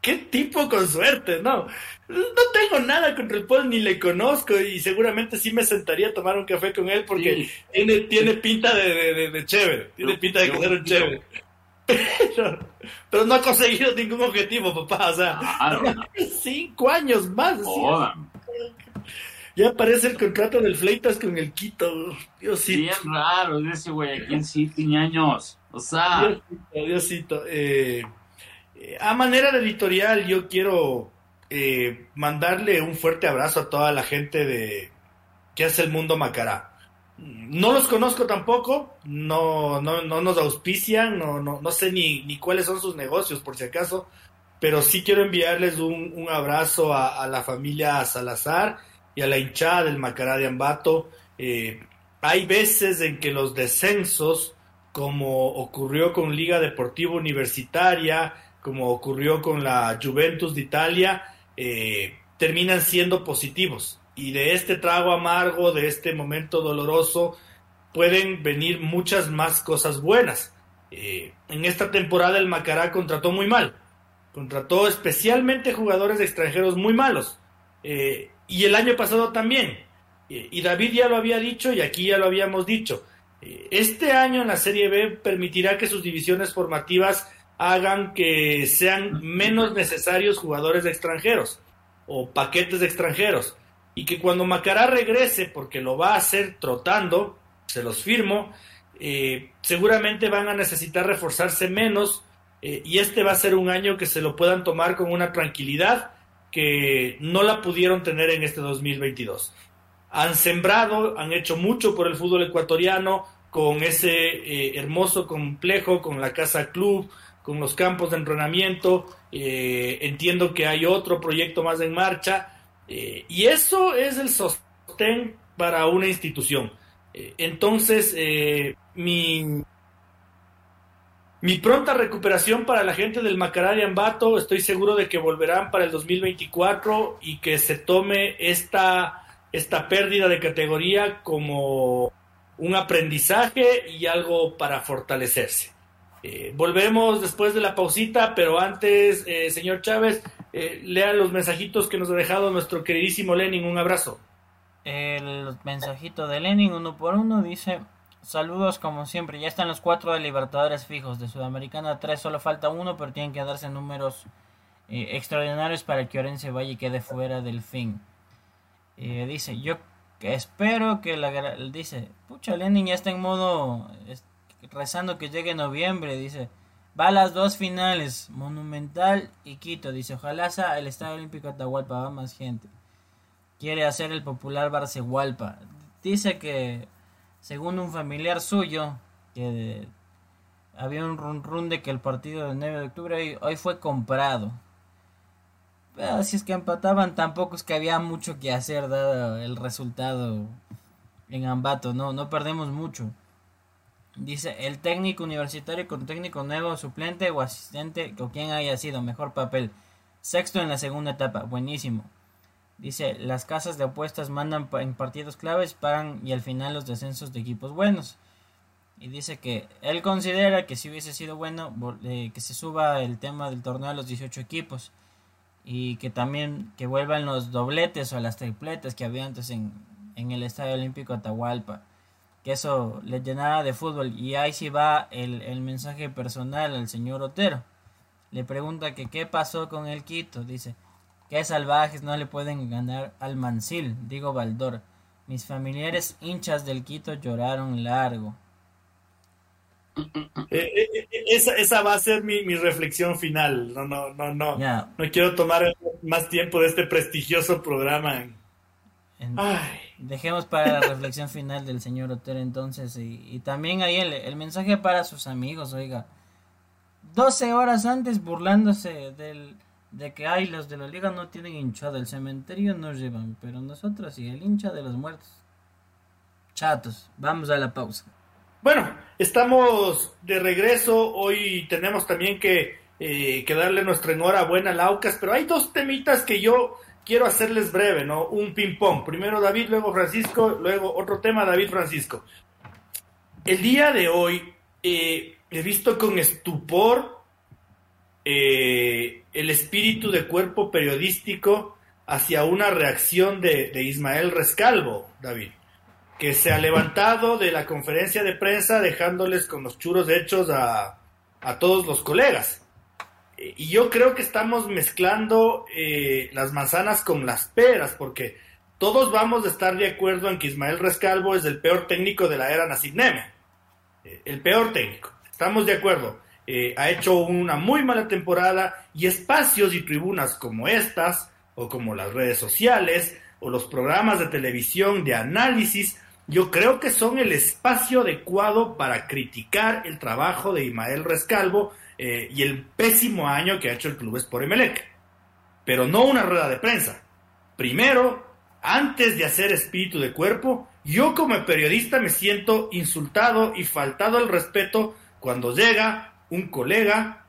qué tipo con suerte, ¿no? No tengo nada contra el Paul, ni le conozco y seguramente sí me sentaría a tomar un café con él porque tiene, tiene pinta de, de, chévere, tiene pinta de ser un chévere. [laughs] Pero, no ha conseguido ningún objetivo, papá, o sea, [laughs] cinco años más. Ya aparece el contrato del Fleitas con el Quito, Diosito. Bien raro ese güey, aquí en City, o sea. Diosito, Diosito, eh a manera de editorial, yo quiero eh, mandarle un fuerte abrazo a toda la gente de que hace el mundo Macará. No los conozco tampoco, no, no, no nos auspician, no, no, no sé ni, ni, cuáles son sus negocios, por si acaso, pero sí quiero enviarles un, un abrazo a, la familia Salazar y a la hinchada del Macará de Ambato. Eh, hay veces en que los descensos, como ocurrió con Liga Deportiva Universitaria, como ocurrió con la Juventus de Italia, eh, terminan siendo positivos. Y de este trago amargo, de este momento doloroso, pueden venir muchas más cosas buenas. Eh, en esta temporada el Macará contrató muy mal. Contrató especialmente jugadores extranjeros muy malos. Y el año pasado también. y David ya lo había dicho y aquí ya lo habíamos dicho. este año en la Serie B permitirá que sus divisiones formativas hagan que sean menos necesarios jugadores extranjeros o paquetes de extranjeros. Y que cuando Macará regrese, porque lo va a hacer trotando, se los firmo, eh, seguramente van a necesitar reforzarse menos eh, y este va a ser un año que se lo puedan tomar con una tranquilidad que no la pudieron tener en este 2022. Han sembrado, han hecho mucho por el fútbol ecuatoriano con ese eh, hermoso complejo, con la Casa Club, con los campos de entrenamiento. Eh, entiendo que hay otro proyecto más en marcha. Eh, y eso es el sostén para una institución. Entonces, mi, mi pronta recuperación para la gente del Macará de Ambato, estoy seguro de que volverán para el 2024 y que se tome esta, esta pérdida de categoría como un aprendizaje y algo para fortalecerse. Eh, volvemos después de la pausita, pero antes, eh, señor Chávez, eh, lea los mensajitos que nos ha dejado nuestro queridísimo Lenin. Un abrazo. El mensajito de Lenin, uno por uno, dice: Saludos como siempre. Ya están los cuatro de Libertadores fijos. De Sudamericana tres, solo falta uno, pero tienen que darse números extraordinarios para que Orense vaya y quede fuera del fin. dice: Yo espero que la. Dice: Pucha, Lenin ya está en modo rezando que llegue noviembre, dice. Va a las dos finales, Monumental y Quito, dice. Ojalá sea el Estadio Olímpico Atahualpa, va más gente. Quiere hacer el popular Barcehualpa. Dice que, según un familiar suyo, que había un run de que el partido del 9 de octubre hoy, fue comprado. Pero si es que empataban, tampoco es que había mucho que hacer dado el resultado en Ambato. No, no perdemos mucho. Dice, el técnico universitario con técnico nuevo, suplente o asistente, o quien haya sido, mejor papel. Sexto en la segunda etapa, buenísimo. Dice, las casas de apuestas mandan en partidos claves, pagan y al final los descensos de equipos buenos. Y dice que él considera que si hubiese sido bueno eh, que se suba el tema del torneo a los 18 equipos. Y que también que vuelvan los dobletes o las tripletes que había antes en, en el Estadio Olímpico Atahualpa que eso le llenara de fútbol. Y ahí sí va el, mensaje personal al señor Otero. Le pregunta que qué pasó con el Quito. Dice, que salvajes no le pueden ganar al Mancil, digo Baldor. Mis familiares hinchas del Quito lloraron largo. Eh, eh, eh, esa, esa, va a ser mi, reflexión final. No, no, no, no. No quiero tomar más tiempo de este prestigioso programa. Dejemos para la reflexión final del señor Otero entonces y, también ahí el, mensaje para sus amigos, oiga. 12 horas antes burlándose del, de que hay los de la liga no tienen hinchada, el cementerio nos llevan, pero nosotros y el hincha de los muertos. Chatos, vamos a la pausa. Bueno, estamos de regreso, hoy tenemos también que, eh, que darle nuestra enhorabuena a Laucas, pero hay dos temitas que yo quiero hacerles breve, ¿no? Un ping-pong. Primero David, luego Francisco, luego otro tema, David Francisco. El día de hoy eh, he visto con estupor eh, el espíritu de cuerpo periodístico hacia una reacción de, Ismael Rescalvo, David, que se ha levantado de la conferencia de prensa dejándoles con los churos hechos a, a todos los colegas y yo creo que estamos mezclando eh, las manzanas con las peras, porque todos vamos a estar de acuerdo en que Ismael Rescalvo es el peor técnico de la era Nasib Neme. Eh, el peor técnico. Estamos de acuerdo. Eh, ha hecho una muy mala temporada y espacios y tribunas como estas, o como las redes sociales, o los programas de televisión de análisis, yo creo que son el espacio adecuado para criticar el trabajo de Ismael Rescalvo eh, y el pésimo año que ha hecho el club por Emelec. Pero no una rueda de prensa. Primero, antes de hacer espíritu de cuerpo, yo como periodista me siento insultado y faltado al respeto cuando llega un colega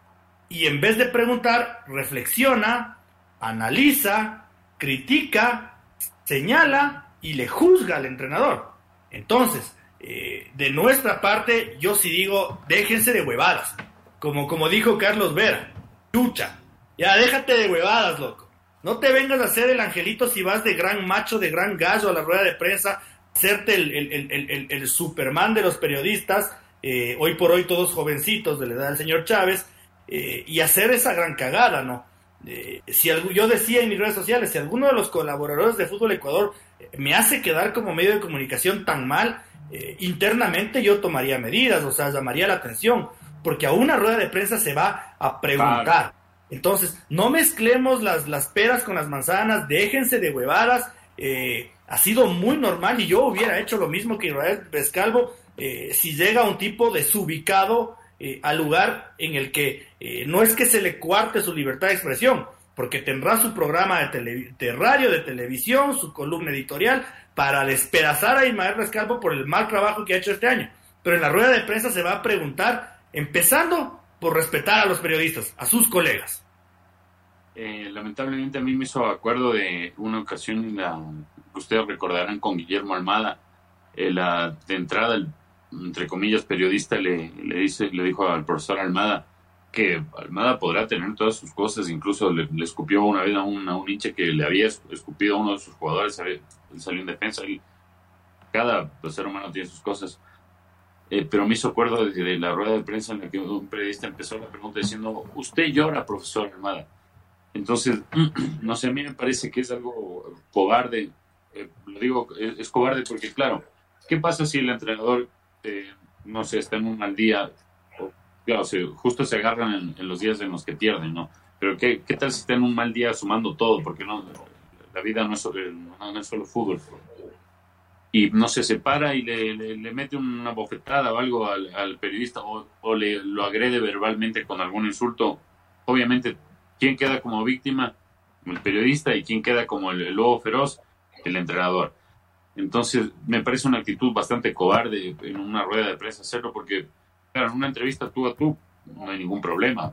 y en vez de preguntar, reflexiona, analiza, critica, señala y le juzga al entrenador. Entonces, eh, de nuestra parte, yo sí digo, déjense de huevadas. Como, como dijo Carlos Vera, chucha. Ya, déjate de huevadas, loco. No te vengas a hacer el angelito si vas de gran macho, de gran gallo a la rueda de prensa, hacerte el, Superman de los periodistas, eh, hoy por hoy todos jovencitos de la edad del señor Chávez, eh, y hacer esa gran cagada, ¿no? Eh, si yo decía en mis redes sociales, si alguno de los colaboradores de Fútbol Ecuador me hace quedar como medio de comunicación tan mal, internamente yo tomaría medidas, o sea, llamaría la atención porque a una rueda de prensa se va a preguntar. Entonces, no mezclemos las, las peras con las manzanas, déjense de huevadas. Eh, ha sido muy normal y yo hubiera hecho lo mismo que Israel Vescalvo eh, si llega un tipo desubicado eh, al lugar en el que no es que se le cuarte su libertad de expresión, porque tendrá su programa de, de radio, de televisión, su columna editorial, para despedazar a Ismael Rescalvo por el mal trabajo que ha hecho este año. Pero en la rueda de prensa se va a preguntar Empezando por respetar a los periodistas, a sus colegas. Eh, lamentablemente a mí me hizo acuerdo de una ocasión, la, ustedes recordarán con Guillermo Almada, eh, la de entrada entre comillas, periodista le, le, dice, le dijo al profesor Almada que Almada podrá tener todas sus cosas, incluso le, escupió una vez a un, a un hincha que le había escupido a uno de sus jugadores, él salió en defensa, cada ser humano tiene sus cosas. Eh, pero me hizo acuerdo de, la rueda de prensa en la que un periodista empezó la pregunta diciendo, usted llora, profesor Almada. Entonces, [clears throat] no sé, a mí me parece que es algo cobarde. Eh, lo digo, es, cobarde porque, claro, ¿qué pasa si el entrenador, eh, no sé, está en un mal día? claro, justo se agarran en, los días en los que pierden, ¿no? Pero ¿qué, ¿qué, tal si está en un mal día sumando todo? Porque no, la vida no es, no es solo fútbol y no se separa y le, le, mete una bofetada o algo al, periodista o, le lo agrede verbalmente con algún insulto, obviamente, ¿quién queda como víctima? El periodista y quién queda como el, lobo feroz, el entrenador. Entonces, me parece una actitud bastante cobarde en una rueda de prensa hacerlo porque, claro, en una entrevista tú a tú no hay ningún problema,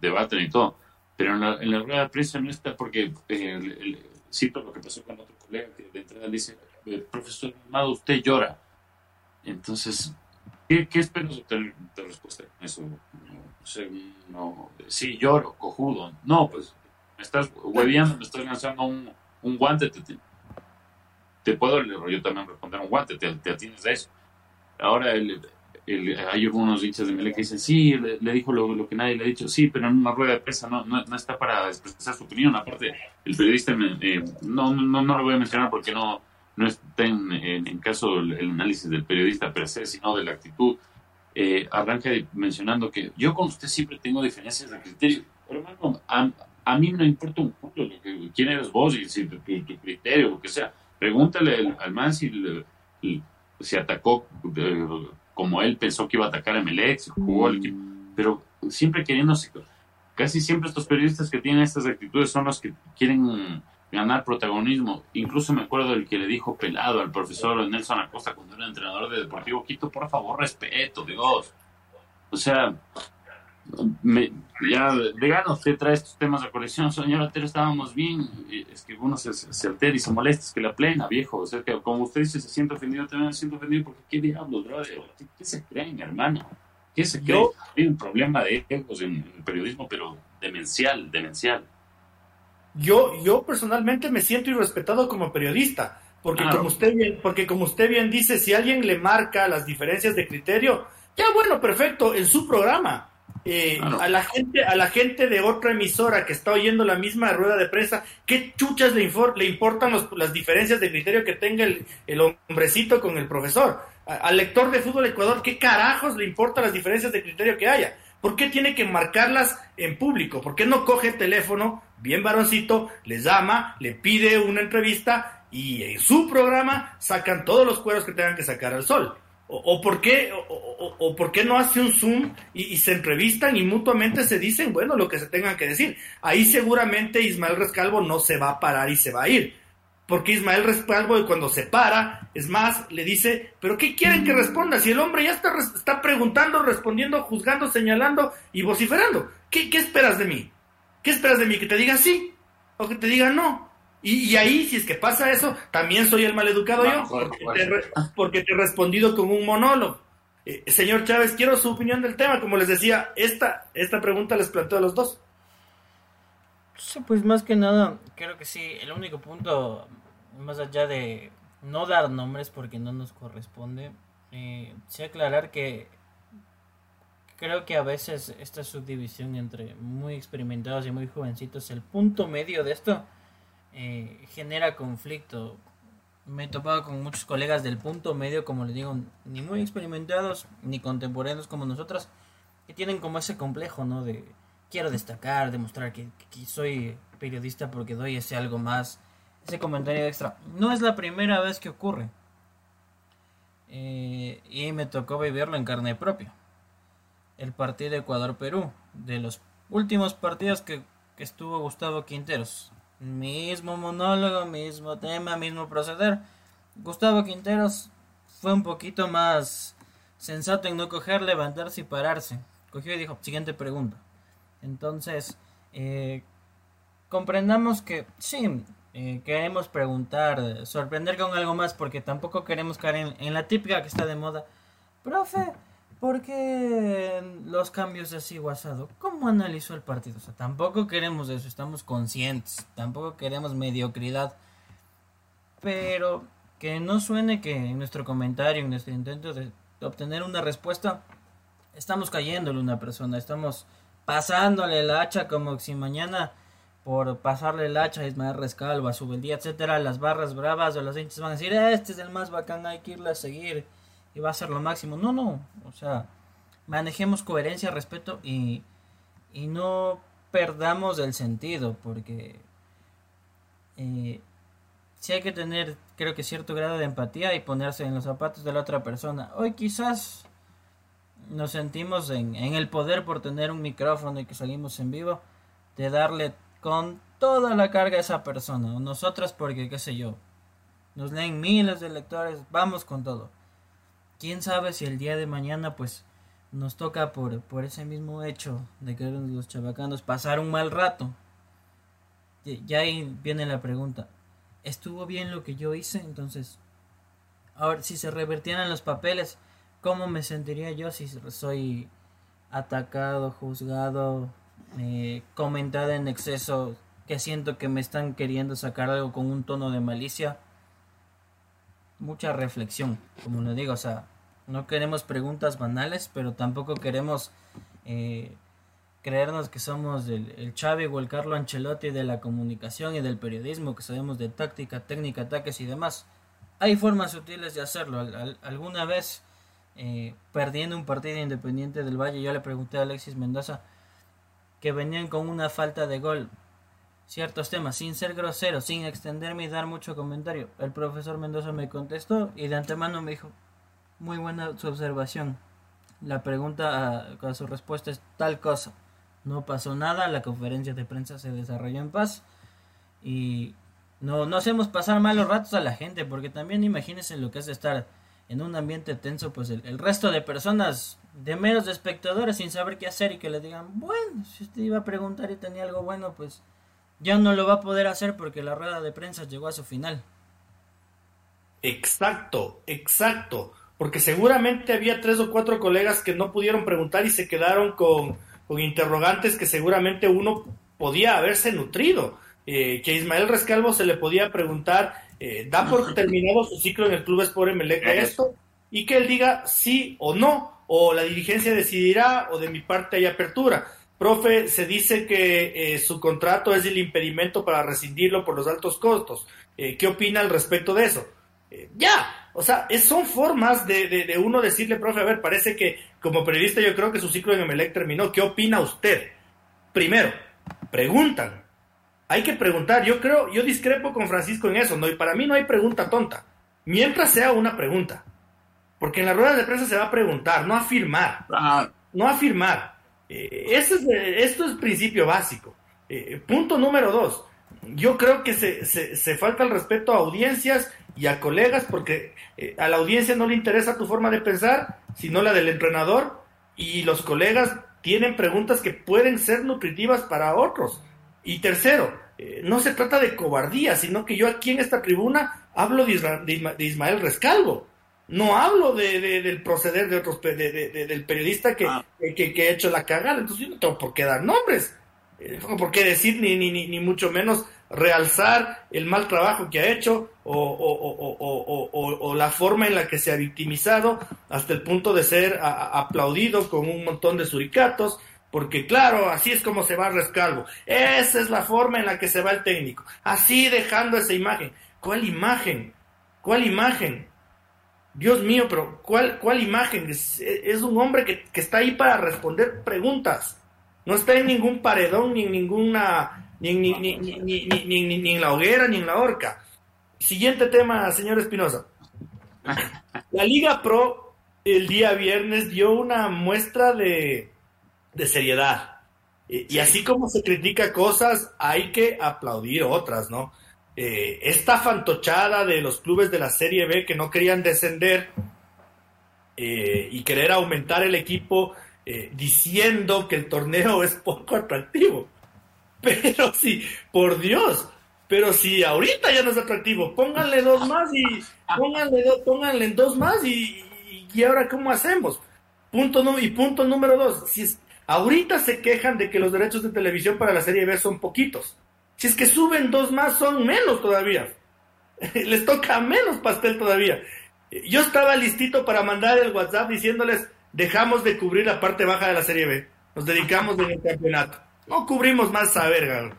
debaten y todo, pero en la, en la rueda de prensa no está porque, eh, cito lo que pasó con otro colega que de entrada dice, profesor Amado, usted llora. Entonces, ¿qué, qué espero de, respuesta eso? No, sí, lloro, cojudo. No, pues, me estás hueviando, me estás lanzando un, un guante, te, te, puedo yo también responder un guante, te, te atienes a eso. Ahora hay algunos hinchas de Mele que dicen, sí, le, dijo lo, que nadie le ha dicho, sí, pero en una rueda de prensa no, no, está para expresar su opinión. Aparte, el periodista, eh, no, no, no lo voy a mencionar porque no, no está en, en, caso el, análisis del periodista per se, sino de la actitud. Eh, arranca mencionando que yo con usted siempre tengo diferencias de criterio. Pero hermano, a, a mí no importa un culo lo quién eres vos y si tu, tu, criterio, lo que sea. Pregúntale al, man si se atacó eh, como él pensó que iba a atacar a Melex, jugó pero siempre queriéndose. Casi siempre estos periodistas que tienen estas actitudes son los que quieren ganar protagonismo. Incluso me acuerdo del que le dijo pelado al profesor Nelson Acosta cuando era entrenador de Deportivo Quito, por favor, respeto, Dios. O sea, me, ya de gano usted trae estos temas de colección, señor Otero, estábamos bien, es que uno se, se altera y se molesta, es que la plena, viejo, o sea, que como usted dice, se siente ofendido, también se siente ofendido, porque qué diablos, ¿Qué, se creen, hermano? ¿Qué se creen? Hay un problema de egos en el periodismo, pero demencial, demencial yo, yo personalmente me siento irrespetado como periodista, porque como usted bien, porque como usted bien dice, si alguien le marca las diferencias de criterio, ya bueno, perfecto, en su programa. Eh, a la gente, a la gente de otra emisora que está oyendo la misma rueda de prensa, ¿qué chuchas le, le importan las diferencias de criterio que tenga el, hombrecito con el profesor? al lector de fútbol Ecuador, ¿qué carajos le importan las diferencias de criterio que haya? ¿Por qué tiene que marcarlas en público? ¿Por qué no coge el teléfono, bien varoncito, les llama, le pide una entrevista y en su programa sacan todos los cueros que tengan que sacar al sol? ¿O, por, qué, o, por qué no hace un Zoom y, se entrevistan y mutuamente se dicen, bueno, lo que se tengan que decir? Ahí seguramente Ismael Rescalvo no se va a parar y se va a ir porque Ismael Respalvo cuando se para, es más, le dice, pero ¿qué quieren que responda? Si el hombre ya está, está preguntando, respondiendo, juzgando, señalando y vociferando. ¿Qué, ¿Qué, esperas de mí? ¿Qué esperas de mí? ¿Que te diga sí o que te diga no? Y, ahí, si es que pasa eso, también soy el maleducado yo, porque te, he respondido con un monólogo. Eh, señor Chávez, quiero su opinión del tema. Como les decía, esta, esta pregunta les planteo a los dos. Sí, pues más que nada, creo que sí, el único punto, más allá de no dar nombres porque no nos corresponde, eh, sí aclarar que creo que a veces esta subdivisión entre muy experimentados y muy jovencitos, el punto medio de esto eh, genera conflicto. Me he topado con muchos colegas del punto medio, como les digo, ni muy experimentados ni contemporáneos como nosotros, que tienen como ese complejo, ¿no? De quiero destacar, demostrar que, soy periodista porque doy ese algo más, ese comentario extra. No es la primera vez que ocurre. Eh, y me tocó vivirlo en carne propia. El partido Ecuador-Perú, de los últimos partidos que, que estuvo Gustavo Quinteros. Mismo monólogo, mismo tema, mismo proceder. Gustavo Quinteros fue un poquito más sensato en no coger, levantarse y pararse. Cogió y dijo, siguiente pregunta. Entonces, eh, comprendamos que sí, eh, queremos preguntar, sorprender con algo más, porque tampoco queremos caer en, la típica que está de moda. profe, ¿por qué los cambios de así Guasado? ¿Cómo analizó el partido? O sea, tampoco queremos eso, estamos conscientes, tampoco queremos mediocridad, pero que no suene que en nuestro comentario, en nuestro intento de obtener una respuesta, estamos cayéndole una persona, estamos pasándole el hacha como si mañana por pasarle el hacha a Ismael Rescalvo, a Subeldía, etcétera, las barras bravas o los hinchas van a decir, este es el más bacán, hay que irle a seguir y va a ser lo máximo. No, no, o sea, manejemos coherencia, respeto y, y no perdamos el sentido, porque eh, sí hay que tener, creo que cierto grado de empatía y ponerse en los zapatos de la otra persona. Hoy quizás nos sentimos en, en el poder por tener un micrófono y que salimos en vivo, de darle con toda la carga a esa persona, o nosotras porque, qué sé yo, nos leen miles de lectores, vamos con todo. Quién sabe si el día de mañana, pues, nos toca por, por ese mismo hecho de que los chabacanos pasar un mal rato. Ya ahí viene la pregunta, ¿estuvo bien lo que yo hice? Entonces, ahora, si se revertieran los papeles, ¿cómo me sentiría yo si soy atacado, juzgado, eh, comentada en exceso que siento que me están queriendo sacar algo con un tono de malicia. Mucha reflexión, como lo digo, o sea, no queremos preguntas banales, pero tampoco queremos eh, creernos que somos el, el o el Carlo Ancelotti de la comunicación y del periodismo, que sabemos de táctica, técnica, ataques y demás. Hay formas sutiles de hacerlo. alguna vez, eh, perdiendo un partido independiente del Valle, yo le pregunté a Alexis Mendoza, que venían con una falta de gol. Ciertos temas, sin ser grosero, sin extenderme y dar mucho comentario. El profesor Mendoza me contestó y de antemano me dijo, muy buena su observación. La pregunta a, su respuesta es tal cosa. No pasó nada, la conferencia de prensa se desarrolló en paz y no, no hacemos pasar malos ratos a la gente, porque también imagínense lo que es estar en un ambiente tenso, pues el, resto de personas, de meros espectadores, sin saber qué hacer y que le digan, bueno, si usted iba a preguntar y tenía algo bueno, pues ya no lo va a poder hacer porque la rueda de prensa llegó a su final. Exacto, exacto, porque seguramente había tres o cuatro colegas que no pudieron preguntar y se quedaron con, con interrogantes que seguramente uno podía haberse nutrido. Eh, que a Ismael Rescalvo se le podía preguntar eh, da por terminado su ciclo en el Club Sport Emelec esto y que él diga sí o no, o la dirigencia decidirá o de mi parte hay apertura. Profe, se dice que eh, su contrato es el impedimento para rescindirlo por los altos costos. Eh, ¿Qué opina al respecto de eso? ya, o sea, son formas de, de, uno decirle, profe, a ver, parece que como periodista yo creo que su ciclo en Emelec terminó. ¿Qué opina usted? Primero, preguntan, hay que preguntar. Yo creo, yo discrepo con Francisco en eso. No, y para mí no hay pregunta tonta. Mientras sea una pregunta. Porque en la rueda de prensa se va a preguntar, no afirmar. Ah. No afirmar. Eh, es, esto es principio básico. Eh, punto número dos. Yo creo que se, se, falta el respeto a audiencias y a colegas porque eh, a la audiencia no le interesa tu forma de pensar, sino la del entrenador y los colegas tienen preguntas que pueden ser nutritivas para otros. Y tercero, eh, no se trata de cobardía, sino que yo aquí en esta tribuna hablo de, Ismael Rescalvo. No hablo de, del proceder de otros del periodista que, ah. que, ha hecho la cagada. Entonces yo no tengo por qué dar nombres. Eh, no tengo por qué decir ni, ni, ni, mucho menos realzar el mal trabajo que ha hecho o, o, la forma en la que se ha victimizado hasta el punto de ser aplaudido con un montón de suricatos porque claro, así es como se va rescalvo. Esa es la forma en la que se va el técnico. Así dejando esa imagen. ¿Cuál imagen? ¿Cuál imagen? Dios mío, pero ¿cuál, cuál imagen? Es, un hombre que, está ahí para responder preguntas. No está en ningún paredón, ni en ninguna, ni, ni, ni, ni en la hoguera, ni en la horca. Siguiente tema, señor Espinosa. La Liga Pro el día viernes dio una muestra de, de seriedad. Y, así como se critica cosas, hay que aplaudir otras, ¿no? Eh, esta fantochada de los clubes de la Serie B que no querían descender eh, y querer aumentar el equipo eh, diciendo que el torneo [laughs] es poco atractivo. Pero sí, por Dios, pero si ahorita ya no es atractivo, pónganle dos más y pónganle, dos pónganle dos más y, ¿y ahora cómo hacemos? Punto y punto número dos, si es, ahorita se quejan de que los derechos de televisión para la Serie B son poquitos. Si es que suben dos más, son menos todavía. [laughs] Les toca menos pastel todavía. Yo estaba listito para mandar el WhatsApp diciéndoles, dejamos de cubrir la parte baja de la Serie B. Nos dedicamos en el campeonato. No cubrimos más a verga.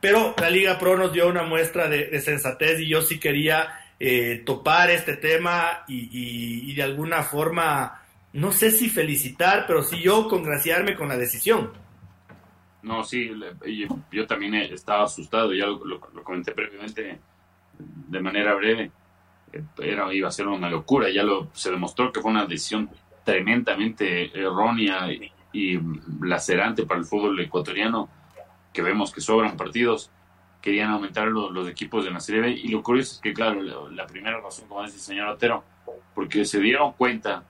Pero la Liga Pro nos dio una muestra de, sensatez y yo sí quería eh, topar este tema y, de alguna forma, no sé si felicitar, pero sí yo congraciarme con la decisión. No, sí, yo, también estaba asustado, ya lo, lo, comenté previamente de manera breve. Era, iba a ser una locura, ya lo, se demostró que fue una decisión tremendamente errónea y lacerante para el fútbol ecuatoriano, que vemos que sobran partidos, querían aumentar los, equipos de la Serie B. Y lo curioso es que, claro, la, primera razón, como dice el señor Otero, porque se dieron cuenta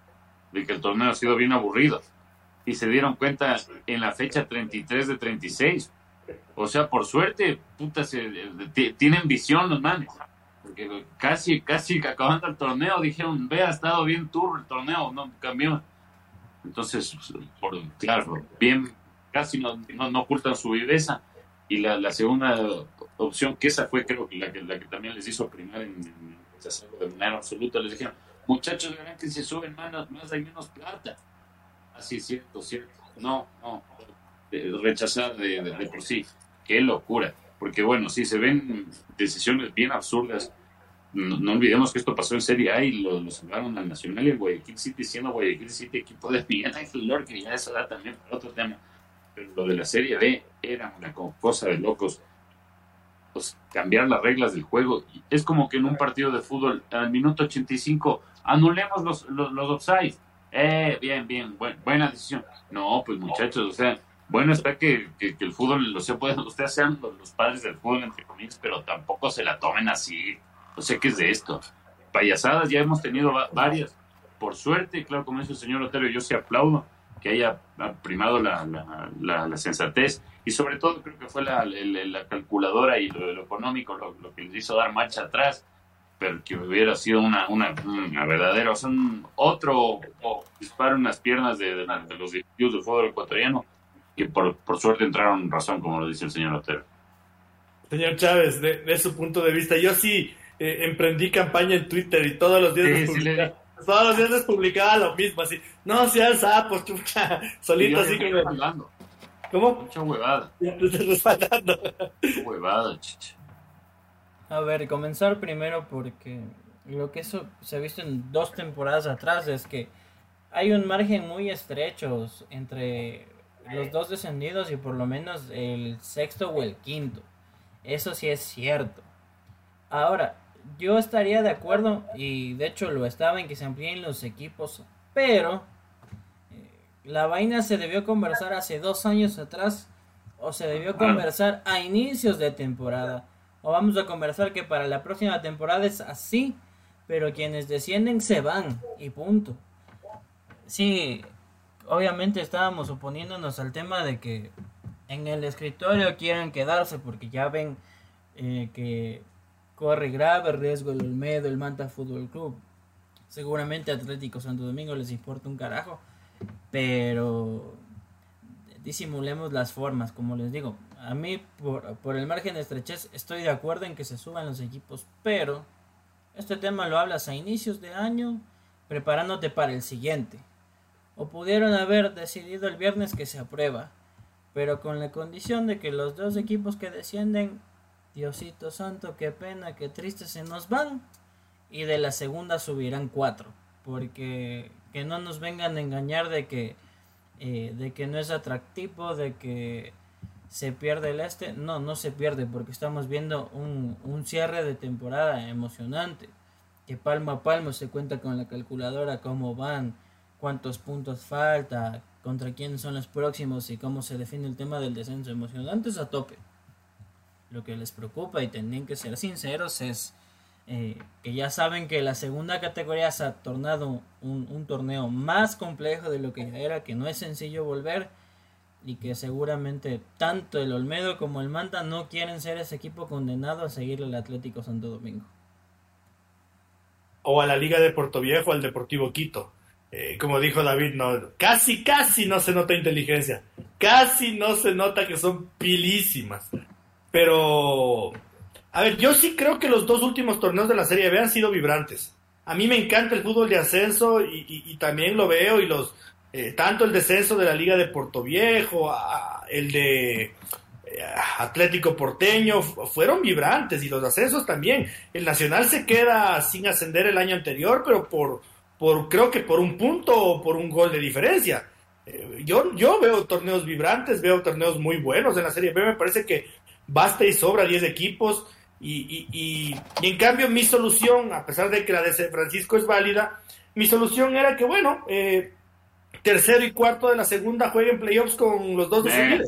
de que el torneo ha sido bien aburrido. Y se dieron cuenta en la fecha 33 de 36. O sea, por suerte, puta, se, tienen visión los manes. Porque casi, casi acabando el torneo dijeron, ve, ha estado bien turro el torneo, no cambió entonces, por, claro, bien, casi no, no, ocultan su viveza. Y la, la, segunda opción, que esa fue creo que la que, la que también les hizo primar en, en de manera absoluta, les dijeron, muchachos, verán que se suben más hay menos plata. Así es cierto, cierto. No, no, rechazar de, de, por sí. Qué locura. Porque bueno, sí, se ven decisiones bien absurdas no, olvidemos que esto pasó en Serie A y lo, lo salvaron al Nacional y el Guayaquil City, siendo Guayaquil City equipo de Miguel Ángel Lor, que ya eso da también para otro tema. Pero lo de la Serie B era una cosa de locos. Pues, cambiar las reglas del juego. Es como que en un partido de fútbol, al minuto 85, anulemos los, los, los offside. Eh, bien, bien, buena decisión. No, pues muchachos, o sea, bueno está que, el fútbol, o sea, pueden, ustedes sean los, padres del fútbol, entre comillas, pero tampoco se la tomen así no sé qué es de esto. Payasadas ya hemos tenido varias. Por suerte, claro, como dice el señor Otero, yo sí aplaudo que haya primado la, la, sensatez y sobre todo creo que fue la, calculadora y lo, económico lo, que les hizo dar marcha atrás, pero que hubiera sido una, una, verdadera, o sea, otro disparo en las piernas de, los directivos del fútbol ecuatoriano que por, por suerte entraron en razón, como lo dice el señor Otero. Señor Chávez, de, de su punto de vista, yo sí eh, emprendí campaña en Twitter y todos los días les publicaba, todos los días les publicaba lo mismo, así, no seas sapo, chucha, solito así que ¿Cómo? Mucha huevada. [laughs] Mucha huevada, chicha. A ver, comenzar primero porque lo que eso se ha visto en dos temporadas atrás es que hay un margen muy estrecho entre los dos descendidos y por lo menos el sexto o el quinto. Eso sí es cierto. Ahora, yo estaría de acuerdo, y de hecho lo estaba en que se amplíen los equipos, pero eh, la vaina se debió conversar hace dos años atrás, o se debió conversar a inicios de temporada, o vamos a conversar que para la próxima temporada es así, pero quienes descienden se van, y punto. Sí, obviamente estábamos oponiéndonos al tema de que en el escritorio quieren quedarse porque ya ven eh, que corre grave riesgo el Olmedo, el Manta Fútbol Club. Seguramente Atlético Santo Domingo les importa un carajo, pero disimulemos las formas, como les digo. A mí, por, por el margen de estrechez, estoy de acuerdo en que se suban los equipos, pero este tema lo hablas a inicios de año, preparándote para el siguiente. O pudieron haber decidido el viernes que se aprueba, pero con la condición de que los dos equipos que descienden Diosito santo, qué pena, qué triste se nos van. Y de la segunda subirán cuatro. Porque que no nos vengan a engañar de que, eh, de que no es atractivo, de que se pierde el este. No, no se pierde porque estamos viendo un, un cierre de temporada emocionante. Que palmo a palmo se cuenta con la calculadora cómo van, cuántos puntos falta, contra quiénes son los próximos y cómo se define el tema del descenso. Emocionantes a tope lo que les preocupa y tienen que ser sinceros es eh, que ya saben que la segunda categoría se ha tornado un, torneo más complejo de lo que era, que no es sencillo volver y que seguramente tanto el Olmedo como el Manta no quieren ser ese equipo condenado a seguir el Atlético Santo Domingo. O a la Liga de Puerto Viejo, al Deportivo Quito. eh, como dijo David, no, casi, casi no se nota inteligencia. Casi no se nota que son pilísimas. Pero, a ver, yo sí creo que los dos últimos torneos de la Serie B han sido vibrantes. A mí me encanta el fútbol de ascenso y, también lo veo y los, eh, tanto el descenso de la Liga de Puerto Viejo, el de eh, Atlético Porteño, fueron vibrantes y los ascensos también. El Nacional se queda sin ascender el año anterior, pero por por creo que por un punto o por un gol de diferencia. Eh, yo, yo veo torneos vibrantes, veo torneos muy buenos en la Serie B, me parece que basta y sobra 10 equipos y, y, en cambio mi solución, a pesar de que la de San Francisco es válida, mi solución era que bueno, eh, tercero y cuarto de la segunda jueguen playoffs con los dos de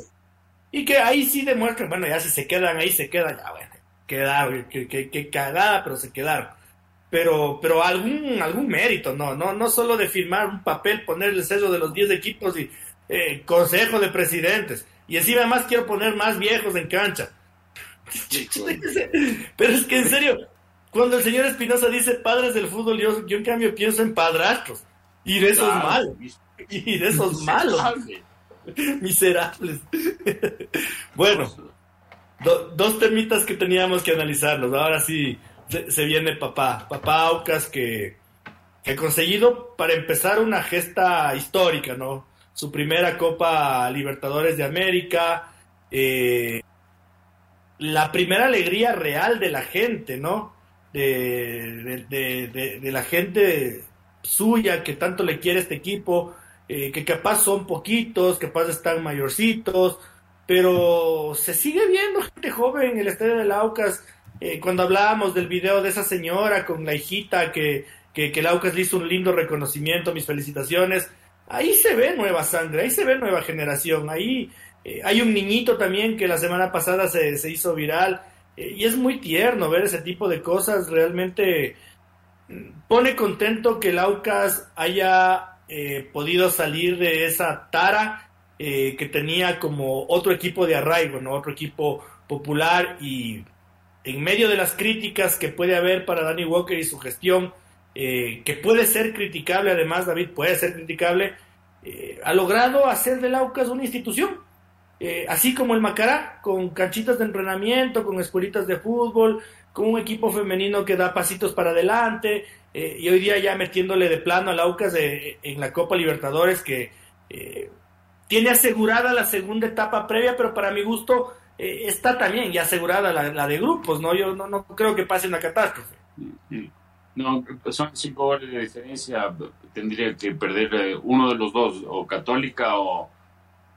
Y que ahí sí demuestren, bueno, ya si se quedan ahí, se quedan, ya bueno, quedaron, que cagada, pero se quedaron pero, pero algún, algún mérito, no, no, no solo de firmar un papel, poner el sello de los 10 equipos y eh, consejo de presidentes. Y encima más quiero poner más viejos en cancha. [laughs] pero es que en serio, cuando el señor Espinosa dice padres del fútbol, yo, yo en cambio pienso en padrastros. Y de esos malos. Y de esos [laughs] malos. Miserables. [laughs] bueno, dos temitas que teníamos que analizarlos. Ahora sí, se, viene papá, papá Aucas que, ha conseguido para empezar una gesta histórica, ¿no? Su primera Copa Libertadores de América, eh, la primera alegría real de la gente, ¿no? De, de, la gente suya que tanto le quiere este equipo, eh, que capaz son poquitos, capaz están mayorcitos, pero se sigue viendo gente joven en el estadio de Aucas eh, cuando hablábamos del video de esa señora con la hijita que, que, le hizo un lindo reconocimiento, mis felicitaciones, ahí se ve nueva sangre, ahí se ve nueva generación, ahí eh, hay un niñito también que la semana pasada se, se hizo viral eh, y es muy tierno ver ese tipo de cosas, realmente mm, pone contento que Laucas haya podido salir de esa tara que tenía como otro equipo de arraigo, ¿no? otro equipo popular y en medio de las críticas que puede haber para Danny Walker y su gestión, eh, que puede ser criticable, además David puede ser criticable, eh, ha logrado hacer del Aucas una institución, eh, así como el Macará, con canchitas de entrenamiento, con escuelitas de fútbol, con un equipo femenino que da pasitos para adelante, y hoy día ya metiéndole de plano al Aucas en la Copa Libertadores que tiene asegurada la segunda etapa previa, pero para mi gusto eh, está también ya asegurada la, de grupos, ¿no? Yo no, no creo que pase una catástrofe. No, son cinco goles de diferencia. Tendría que perder eh, uno de los dos, o Católica o,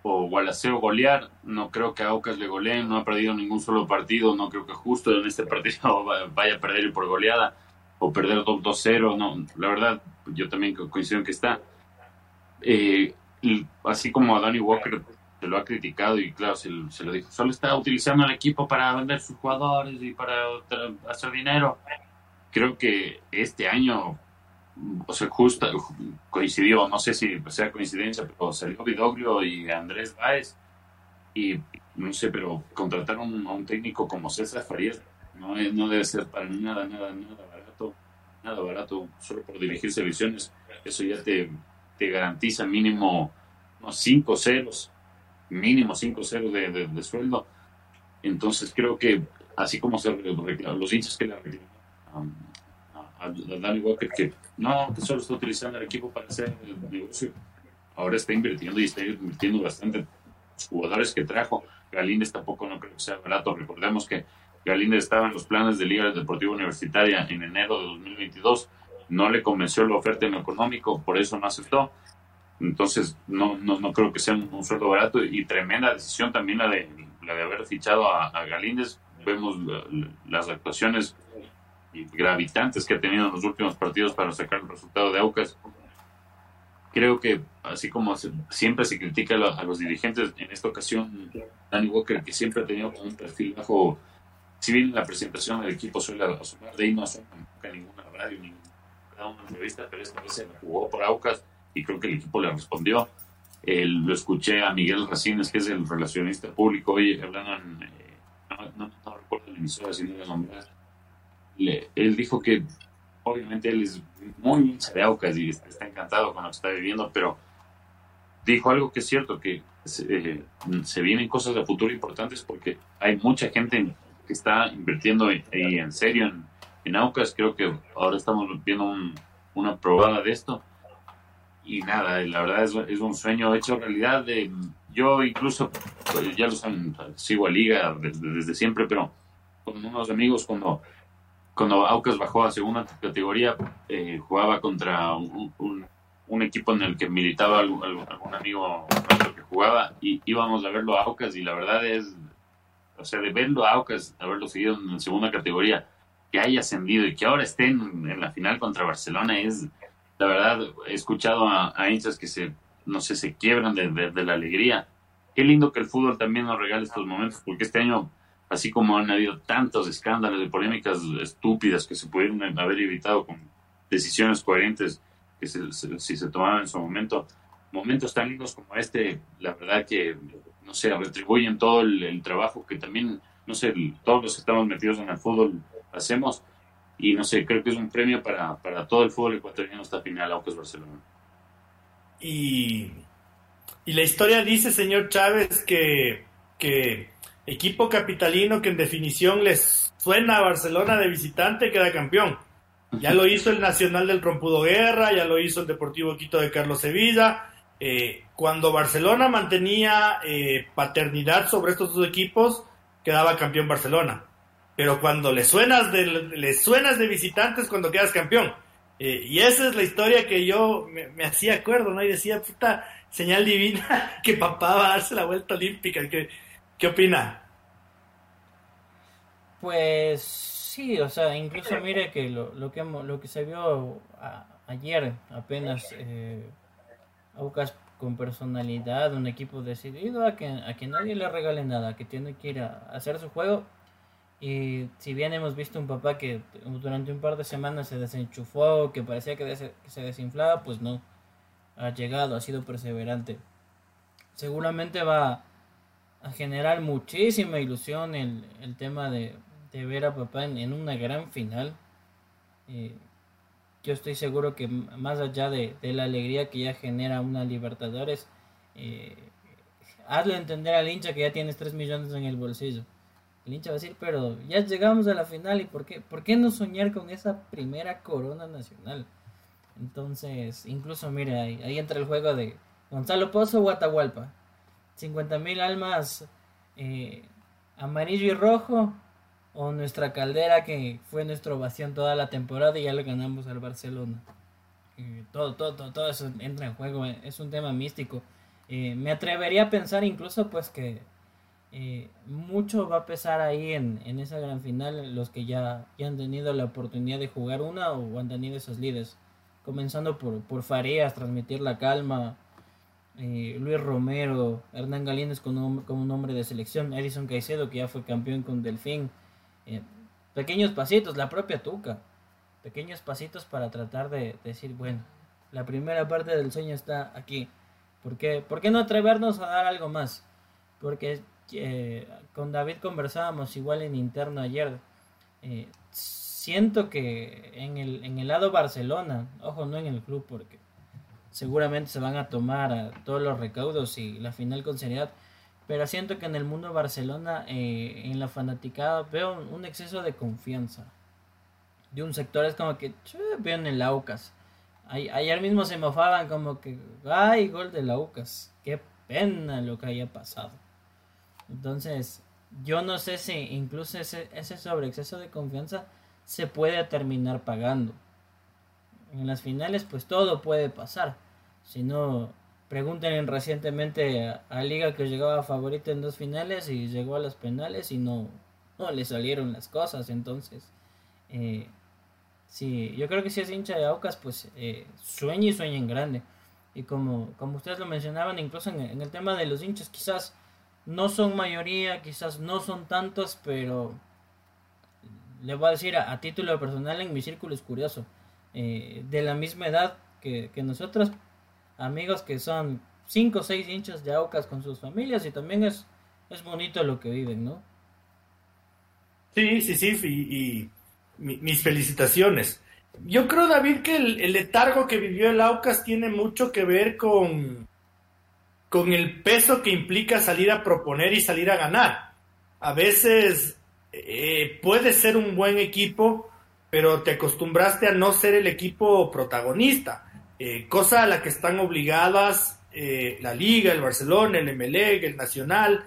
o Gualaceo golear. No creo que Aucas le goleen, no ha perdido ningún solo partido. No creo que justo en este partido [laughs] vaya a perder por goleada o perder 2-0. No, la verdad, yo también coincido en que está. Eh, así como a Danny Walker se lo ha criticado y claro, se, lo dijo, solo está utilizando el equipo para vender sus jugadores y para hacer dinero. Creo que este año, o sea, justo coincidió, no sé si sea coincidencia, pero salió Vidoglio y Andrés Báez y no sé, pero contrataron a un técnico como César Farías, no, no debe ser para nada, nada, nada barato, nada barato, solo por dirigir selecciones, eso ya te, te garantiza mínimo unos 5 ceros mínimo 5-0 de, de, sueldo. Entonces creo que así como se los hinchas que le reclaman a, Danny Walker que no, que solo está utilizando el equipo para hacer el negocio, ahora está invirtiendo y está invirtiendo bastante jugadores que trajo. Galíndez tampoco no creo que sea barato. Recordemos que Galíndez estaba en los planes de Liga Deportiva Universitaria en enero de 2022. No le convenció la oferta en económico, por eso no aceptó entonces, no, no, no creo que sea un, sueldo barato y tremenda decisión también la de, la de haber fichado a, Galíndez. Vemos las actuaciones gravitantes que ha tenido en los últimos partidos para sacar el resultado de Aucas. Creo que, así como siempre se critica a, los dirigentes, en esta ocasión, Danny Walker, que siempre ha tenido un perfil bajo, si bien la presentación del equipo suele asomar, de ahí no asoma nunca ninguna radio, ninguna entrevista, pero esta vez se jugó por Aucas y creo que el equipo le respondió. lo escuché a Miguel Racines, que es el relacionista público, hoy hablando en, eh, no, recuerdo la emisora, si no le él dijo que obviamente él es muy hincha de Aucas y está encantado con lo que está viviendo, pero dijo algo que es cierto, que se, se vienen cosas de futuro importantes porque hay mucha gente que está invirtiendo y en serio en, en Aucas. Creo que ahora estamos viendo una probada de esto. Y nada, la verdad es, es un sueño hecho realidad. De, yo incluso, pues, ya lo saben, sigo a Liga desde, desde, siempre, pero con unos amigos cuando, cuando Aucas bajó a segunda categoría, eh, jugaba contra un, un, un, equipo en el que militaba algún, algún amigo nuestro que jugaba y íbamos a verlo a Aucas y la verdad es, o sea, de verlo a Aucas, haberlo seguido en segunda categoría, que haya ascendido y que ahora esté en, la final contra Barcelona es, la verdad, he escuchado a, a hinchas que se, no sé, se quiebran de, de, de, la alegría. Qué lindo que el fútbol también nos regale estos momentos, porque este año, así como han habido tantos escándalos y polémicas estúpidas que se pudieron haber evitado con decisiones coherentes que se, se, si se tomaban en su momento, momentos tan lindos como este, la verdad que, no sé, retribuyen todo el, trabajo que también, no sé, todos los que estamos metidos en el fútbol hacemos. Y no sé, creo que es un premio para, para todo el fútbol ecuatoriano esta final, Aucas Barcelona. Y, y la historia dice, señor Chávez, que, que equipo capitalino que en definición les suena a Barcelona de visitante queda campeón. Ya lo hizo el Nacional del Rompudo Guerra, ya lo hizo el Deportivo Quito de Carlos Sevilla. Eh, cuando Barcelona mantenía eh, paternidad sobre estos dos equipos, quedaba campeón Barcelona pero cuando le suenas de, le suenas de visitantes cuando quedas campeón. Eh, y esa es la historia que yo me, me, hacía acuerdo, ¿no? Y decía, puta, señal divina [laughs] que papá va a darse la vuelta olímpica. ¿Qué, qué opina? Pues sí, o sea, incluso mire que lo, que, que se vio a, ayer apenas, eh, con personalidad, un equipo decidido a que, a que nadie le regale nada, que tiene que ir a hacer su juego y si bien hemos visto un papá que durante un par de semanas se desenchufó, que parecía que, se desinflaba, pues no. Ha llegado, ha sido perseverante. Seguramente va a generar muchísima ilusión el, el tema de, de, ver a papá en, en una gran final. Yo estoy seguro que más allá de, de, la alegría que ya genera una Libertadores, eh, hazle entender al hincha que ya tienes 3 millones en el bolsillo el hincha va a decir, pero ya llegamos a la final y ¿por qué, ¿por qué no soñar con esa primera corona nacional? Entonces, incluso mire, ahí, ahí entra el juego de Gonzalo Pozo o Atahualpa. 50 mil almas eh, amarillo y rojo o nuestra caldera que fue nuestra ovación toda la temporada y ya le ganamos al Barcelona. Eh, todo, todo, todo, todo, eso entra en juego, es un tema místico. Eh, me atrevería a pensar incluso pues que eh, mucho va a pesar ahí en, en, esa gran final los que ya, ya, han tenido la oportunidad de jugar una o han tenido esos líderes. Comenzando por, por Farías, transmitir la calma. Eh, Luis Romero, Hernán Galíndez como, como un hombre de selección, Edison Caicedo que ya fue campeón con Delfín. Eh, pequeños pasitos, la propia Tuca. Pequeños pasitos para tratar de, de decir, bueno, la primera parte del sueño está aquí. ¿Por qué, ¿Por qué no atrevernos a dar algo más? Porque eh, con David conversábamos igual en interno ayer. Siento que en el, en el lado Barcelona, ojo, no en el club, porque seguramente se van a tomar todos los recaudos y la final con seriedad. Pero siento que en el mundo Barcelona, eh, en la fanaticada, veo un exceso de confianza. De un sector es como que, veo en el Aucas. ayer mismo se mofaban como que, ay, gol de Aucas. Qué pena lo que haya pasado. Entonces, yo no sé si incluso ese, ese sobreexceso de confianza se puede terminar pagando. En las finales, pues todo puede pasar. Si no, pregúntenle recientemente a, Liga que llegaba favorito en dos finales y llegó a las penales y no, no le salieron las cosas. Entonces, eh, sí, yo creo que si es hincha de Aucas, pues eh, sueña y sueña en grande. Y como, como ustedes lo mencionaban, incluso en, el tema de los hinchas, quizás no son mayoría, quizás no son tantos, pero le voy a decir a título personal en mi círculo es curioso. Eh, de la misma edad que, que, nosotros, amigos que son 5 o 6 hinchas de Aucas con sus familias y también es, es bonito lo que viven, ¿no? Sí, sí, sí, y, mis felicitaciones. yo creo, David, que el, letargo que vivió el Aucas tiene mucho que ver con, con el peso que implica salir a proponer y salir a ganar. A veces eh, puede ser un buen equipo, pero te acostumbraste a no ser el equipo protagonista, eh, cosa a la que están obligadas eh, la Liga, el Barcelona, el MLEG, el Nacional,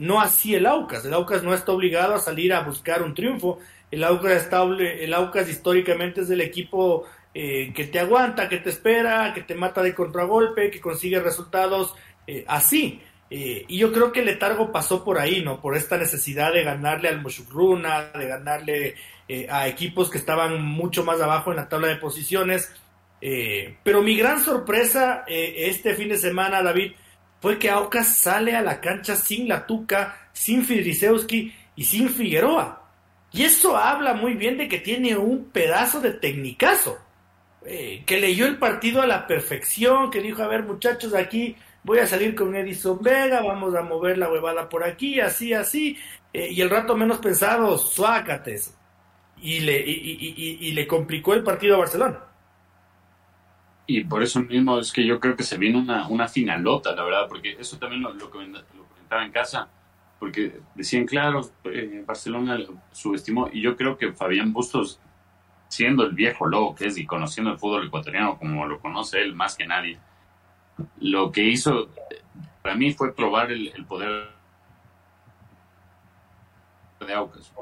no así el Aucas. El Aucas no está obligado a salir a buscar un triunfo el Aucas, el Aucas históricamente es el equipo eh, que te aguanta, que te espera, que te mata de contragolpe, que consigue resultados eh, así. Eh, y yo creo que el letargo pasó por ahí, ¿no? Por esta necesidad de ganarle al Moshukruna, de ganarle a equipos que estaban mucho más abajo en la tabla de posiciones. pero mi gran sorpresa este fin de semana, David, fue que Aucas sale a la cancha sin la Tuca, sin Fidrisewski y sin Figueroa. Y eso habla muy bien de que tiene un pedazo de tecnicazo, eh, que leyó el partido a la perfección, que dijo, a ver muchachos, aquí voy a salir con Edison Vega, vamos a mover la huevada por aquí, así, así, eh, y el rato menos pensado, suácates. Y le, y, le complicó el partido a Barcelona. Y por eso mismo es que yo creo que se viene una, una finalota, la verdad, porque eso también lo, lo comentaba en casa porque decían, claro, eh, Barcelona subestimó, y yo creo que Fabián Bustos, siendo el viejo lobo que es y conociendo el fútbol ecuatoriano como lo conoce él más que nadie, lo que hizo para mí fue probar el, poder de Aucas,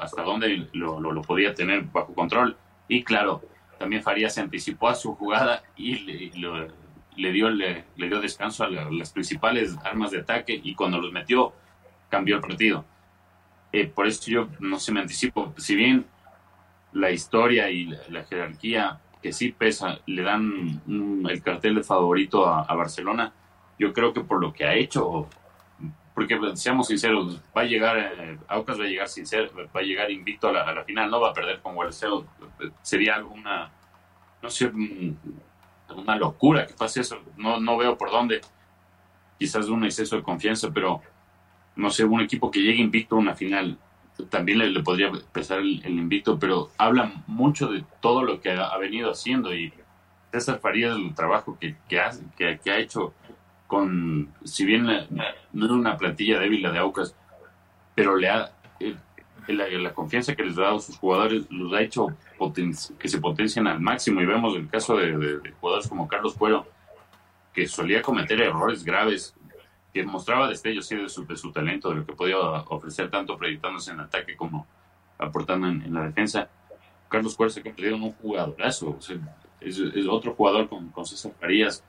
hasta dónde lo, podía tener bajo control. Y claro, también Farías anticipó a su jugada y le, dio, le, dio descanso a las principales armas de ataque y cuando los metió cambió el partido. Eh, por eso yo no se me anticipo. Si bien la historia y la, jerarquía que sí pesa le dan el cartel de favorito a, Barcelona, yo creo que por lo que ha hecho, porque seamos sinceros, va a llegar, eh, Aucas va a llegar sincero, va a llegar invicto a la, final, no va a perder con Guarceo, sería alguna, no sé, una locura que pase eso, no, no veo por dónde, quizás un exceso de confianza, pero no sé, un equipo que llegue invicto a una final, también le, podría pesar el, invicto, pero habla mucho de todo lo que ha, venido haciendo y César Farías, el trabajo que, que, ha, que, ha hecho con, si bien no era una plantilla débil la de Aucas, pero le ha, la, confianza que les ha dado sus jugadores los ha hecho que se potencian al máximo y vemos el caso de, jugadores como Carlos Puero, que solía cometer errores graves que mostraba destellos de, su, de su talento, de lo que podía ofrecer tanto proyectándose en ataque como aportando en, la defensa. Carlos Cuerza que ha un jugadorazo, es, otro jugador con, con César Farías.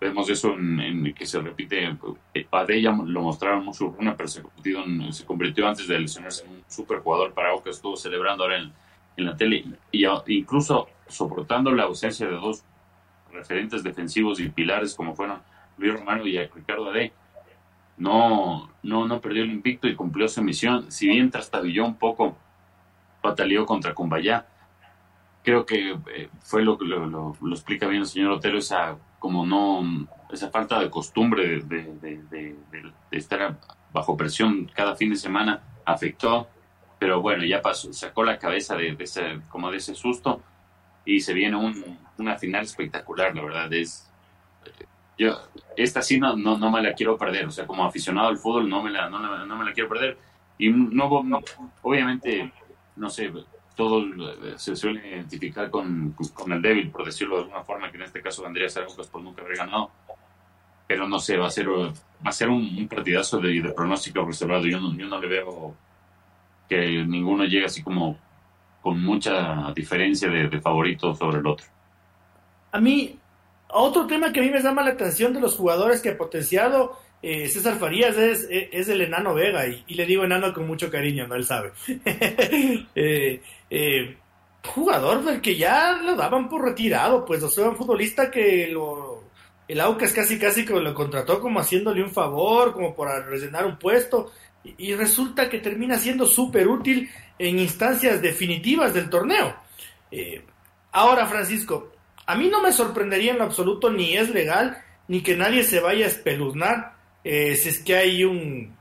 Vemos eso en, que se repite, eh, Padella lo mostraron mucho una pero se convirtió, se convirtió antes de lesionarse en un super jugador para que estuvo celebrando ahora en, en la tele y incluso soportando la ausencia de dos referentes defensivos y pilares como fueron Luis Romano y Ricardo Ade, no, no, no perdió el invicto y cumplió su misión. Si bien trastabilló un poco, bataleó contra Cumbayá. Creo que eh, fue lo que lo, explica bien el señor Otero, esa como no esa falta de costumbre de, estar bajo presión cada fin de semana afectó, pero bueno, ya pasó, sacó la cabeza de, ese, como de ese susto y se viene un, una final espectacular, la verdad, es yo esta sí no, no, me la quiero perder, o sea, como aficionado al fútbol no me la, no, no me la quiero perder. Y no, obviamente, no sé, todo se suele identificar con, con, el débil, por decirlo de alguna forma, que en este caso vendría a ser por nunca haber ganado. Pero no sé, va a ser, va a ser un, partidazo de, de, pronóstico reservado. Yo no, yo no le veo que ninguno llegue así como con mucha diferencia de, de favorito sobre el otro. A mí, otro tema que a mí me llama la atención de los jugadores que ha potenciado eh, César Farías es, es, el enano Vega, y, le digo enano con mucho cariño, no él sabe. [laughs] Eh, eh, jugador del que ya lo daban por retirado, pues, o sea, un futbolista que lo, el Aucas casi casi que lo contrató como haciéndole un favor, como para rellenar un puesto, y, y resulta que termina siendo súper útil en instancias definitivas del torneo. ahora, Francisco, a mí no me sorprendería en lo absoluto, ni es legal, ni que nadie se vaya a espeluznar eh, si es que hay un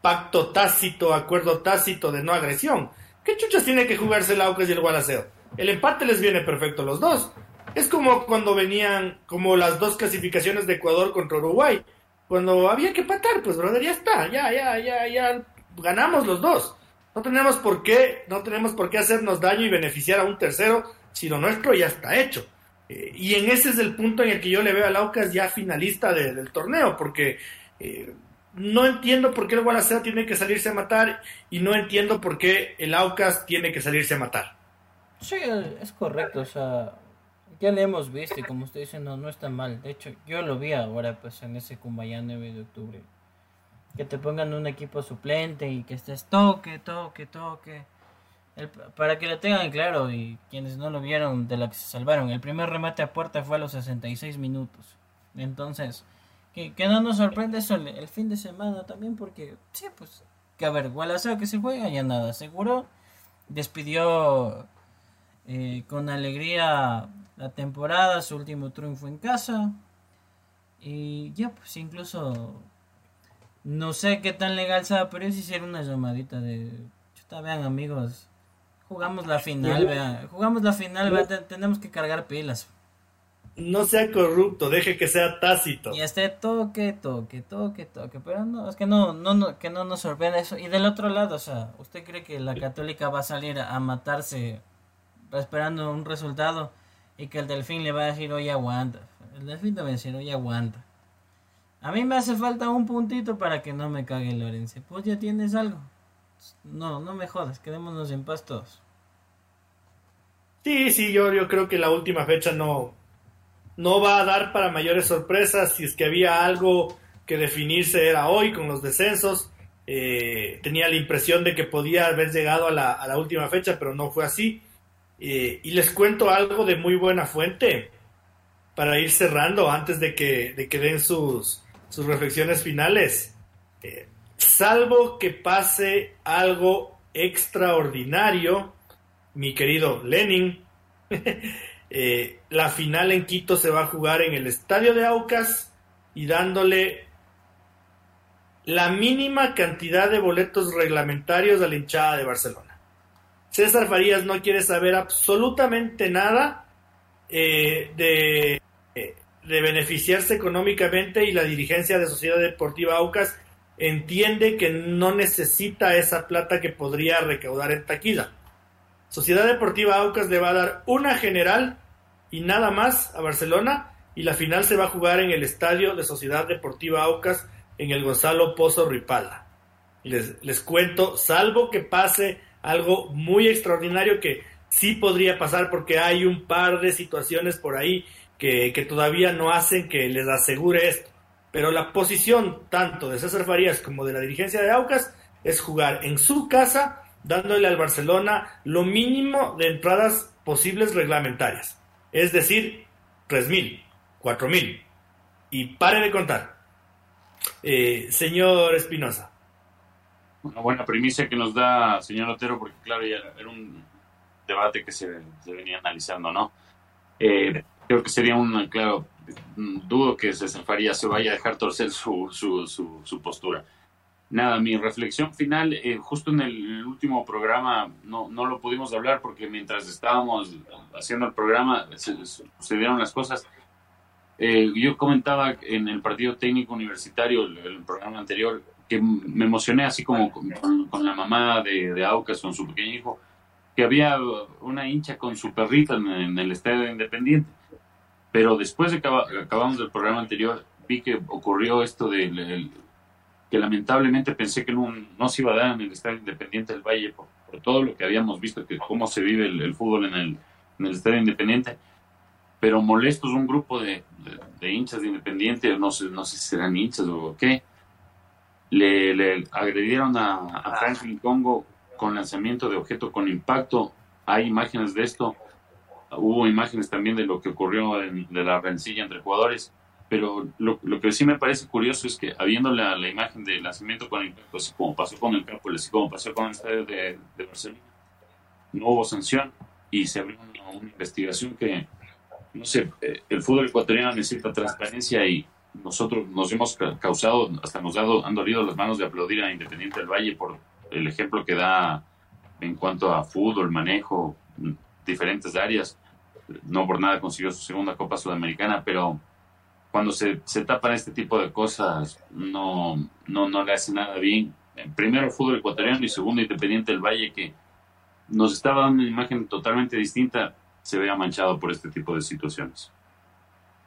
pacto tácito, acuerdo tácito de no agresión. ¿Qué chuchas tiene que jugarse el Aucas y el Gualaceo? el empate les viene perfecto a los dos. Es como cuando venían, como las dos clasificaciones de Ecuador contra Uruguay. Cuando había que empatar, pues brother, ya está, ya, ya, ya, ya ganamos los dos. No tenemos por qué, no tenemos por qué hacernos daño y beneficiar a un tercero, si lo nuestro ya está hecho. Eh, y en ese es el punto en el que yo le veo a Laucas ya finalista del torneo, porque no entiendo por qué el Gualaceo tiene que salirse a matar y no entiendo por qué el Aucas tiene que salirse a matar. Sí, es correcto, o sea, ya le hemos visto y como usted dice, no, no está mal. De hecho, yo lo vi ahora pues en ese Cumbayá 9 de octubre. Que te pongan un equipo suplente y que estés toque, toque, toque. para que lo tengan claro y quienes no lo vieron de la que se salvaron, el primer remate a puerta fue a los 66 minutos. Entonces, que, no nos sorprende eso el, fin de semana también porque, sí, pues, que a ver, Gualaceo que se juega ya nada, seguro. Despidió eh, con alegría la temporada, su último triunfo en casa. Y ya, pues incluso no sé qué tan legal sea, pero es hicieron una llamadita de, chuta, vean amigos, jugamos la final, vean, jugamos la final, tenemos que cargar pilas no sea corrupto, deje que sea tácito. Y esté toque, toque, toque, toque. Pero no, es que no, no, no, que no nos sorprenda eso. Y del otro lado, o sea, ¿usted cree que la católica va a salir a matarse esperando un resultado y que el delfín le va a decir, oye, aguanta? El delfín también va a decir, oye, aguanta. A mí me hace falta un puntito para que no me cague Lorenzo. Pues ya tienes algo. No, no me jodas, quedémonos en paz todos. Sí, sí, yo, yo creo que la última fecha no, no va a dar para mayores sorpresas. Si es que había algo que definirse era hoy con los descensos. Eh, tenía la impresión de que podía haber llegado a la, última fecha, pero no fue así. Eh, y les cuento algo de muy buena fuente para ir cerrando antes de que, de que den sus, sus reflexiones finales. Eh, salvo que pase algo extraordinario, mi querido Lenin, [laughs] Eh, la final en Quito se va a jugar en el estadio de Aucas y dándole la mínima cantidad de boletos reglamentarios a la hinchada de Barcelona. César Farías no quiere saber absolutamente nada eh, de, de beneficiarse económicamente y la dirigencia de Sociedad Deportiva Aucas entiende que no necesita esa plata que podría recaudar en taquilla. Sociedad Deportiva Aucas le va a dar una general y nada más a Barcelona y la final se va a jugar en el estadio de Sociedad Deportiva Aucas en el Gonzalo Pozo Ripalda. Les, les cuento, salvo que pase algo muy extraordinario que sí podría pasar porque hay un par de situaciones por ahí que, que todavía no hacen que les asegure esto. Pero la posición tanto de César Farías como de la dirigencia de Aucas es jugar en su casa dándole al Barcelona lo mínimo de entradas posibles reglamentarias es decir, 3.000, 4.000. Y pare de contar. Eh, señor Espinosa. Una buena primicia que nos da señor Otero, porque claro, era un debate que se, venía analizando, ¿no? Eh, creo que sería un, claro, dudo que se se vaya a dejar torcer su, su, su postura nada, mi reflexión final, eh, justo en el, último programa no, no lo pudimos hablar porque mientras estábamos haciendo el programa se, sucedieron las cosas. Eh, yo comentaba en el partido técnico universitario, el, programa anterior, que me emocioné así como con, la mamá de, de, Aucas, con su pequeño hijo, que había una hincha con su perrita en, el estadio Independiente. Pero después de que acabamos del programa anterior, vi que ocurrió esto del que lamentablemente pensé que no, no, se iba a dar en el Estadio Independiente del Valle por, todo lo que habíamos visto, que cómo se vive el, fútbol en el, en el, Estadio Independiente. Pero molestos un grupo de, de, hinchas de Independiente, no sé, no sé si serán hinchas o qué, le, le agredieron a, a, Franklin Congo con lanzamiento de objeto con impacto. Hay imágenes de esto. Hubo imágenes también de lo que ocurrió en, de la rencilla entre jugadores pero lo, que sí me parece curioso es que habiendo la, imagen del lanzamiento con el pues, como pasó con el campo, como pasó con el estadio de, Barcelona, no hubo sanción y se abrió una, investigación que, no sé, eh, el fútbol ecuatoriano necesita transparencia y nosotros nos hemos causado, hasta nos dado, han dolido las manos de aplaudir a Independiente del Valle por el ejemplo que da en cuanto a fútbol, manejo, diferentes áreas. No por nada consiguió su segunda Copa Sudamericana, pero cuando se, se tapan este tipo de cosas, no, no, no le hace nada bien. Primero el fútbol ecuatoriano y segundo Independiente del Valle, que nos estaba dando una imagen totalmente distinta, se vea manchado por este tipo de situaciones.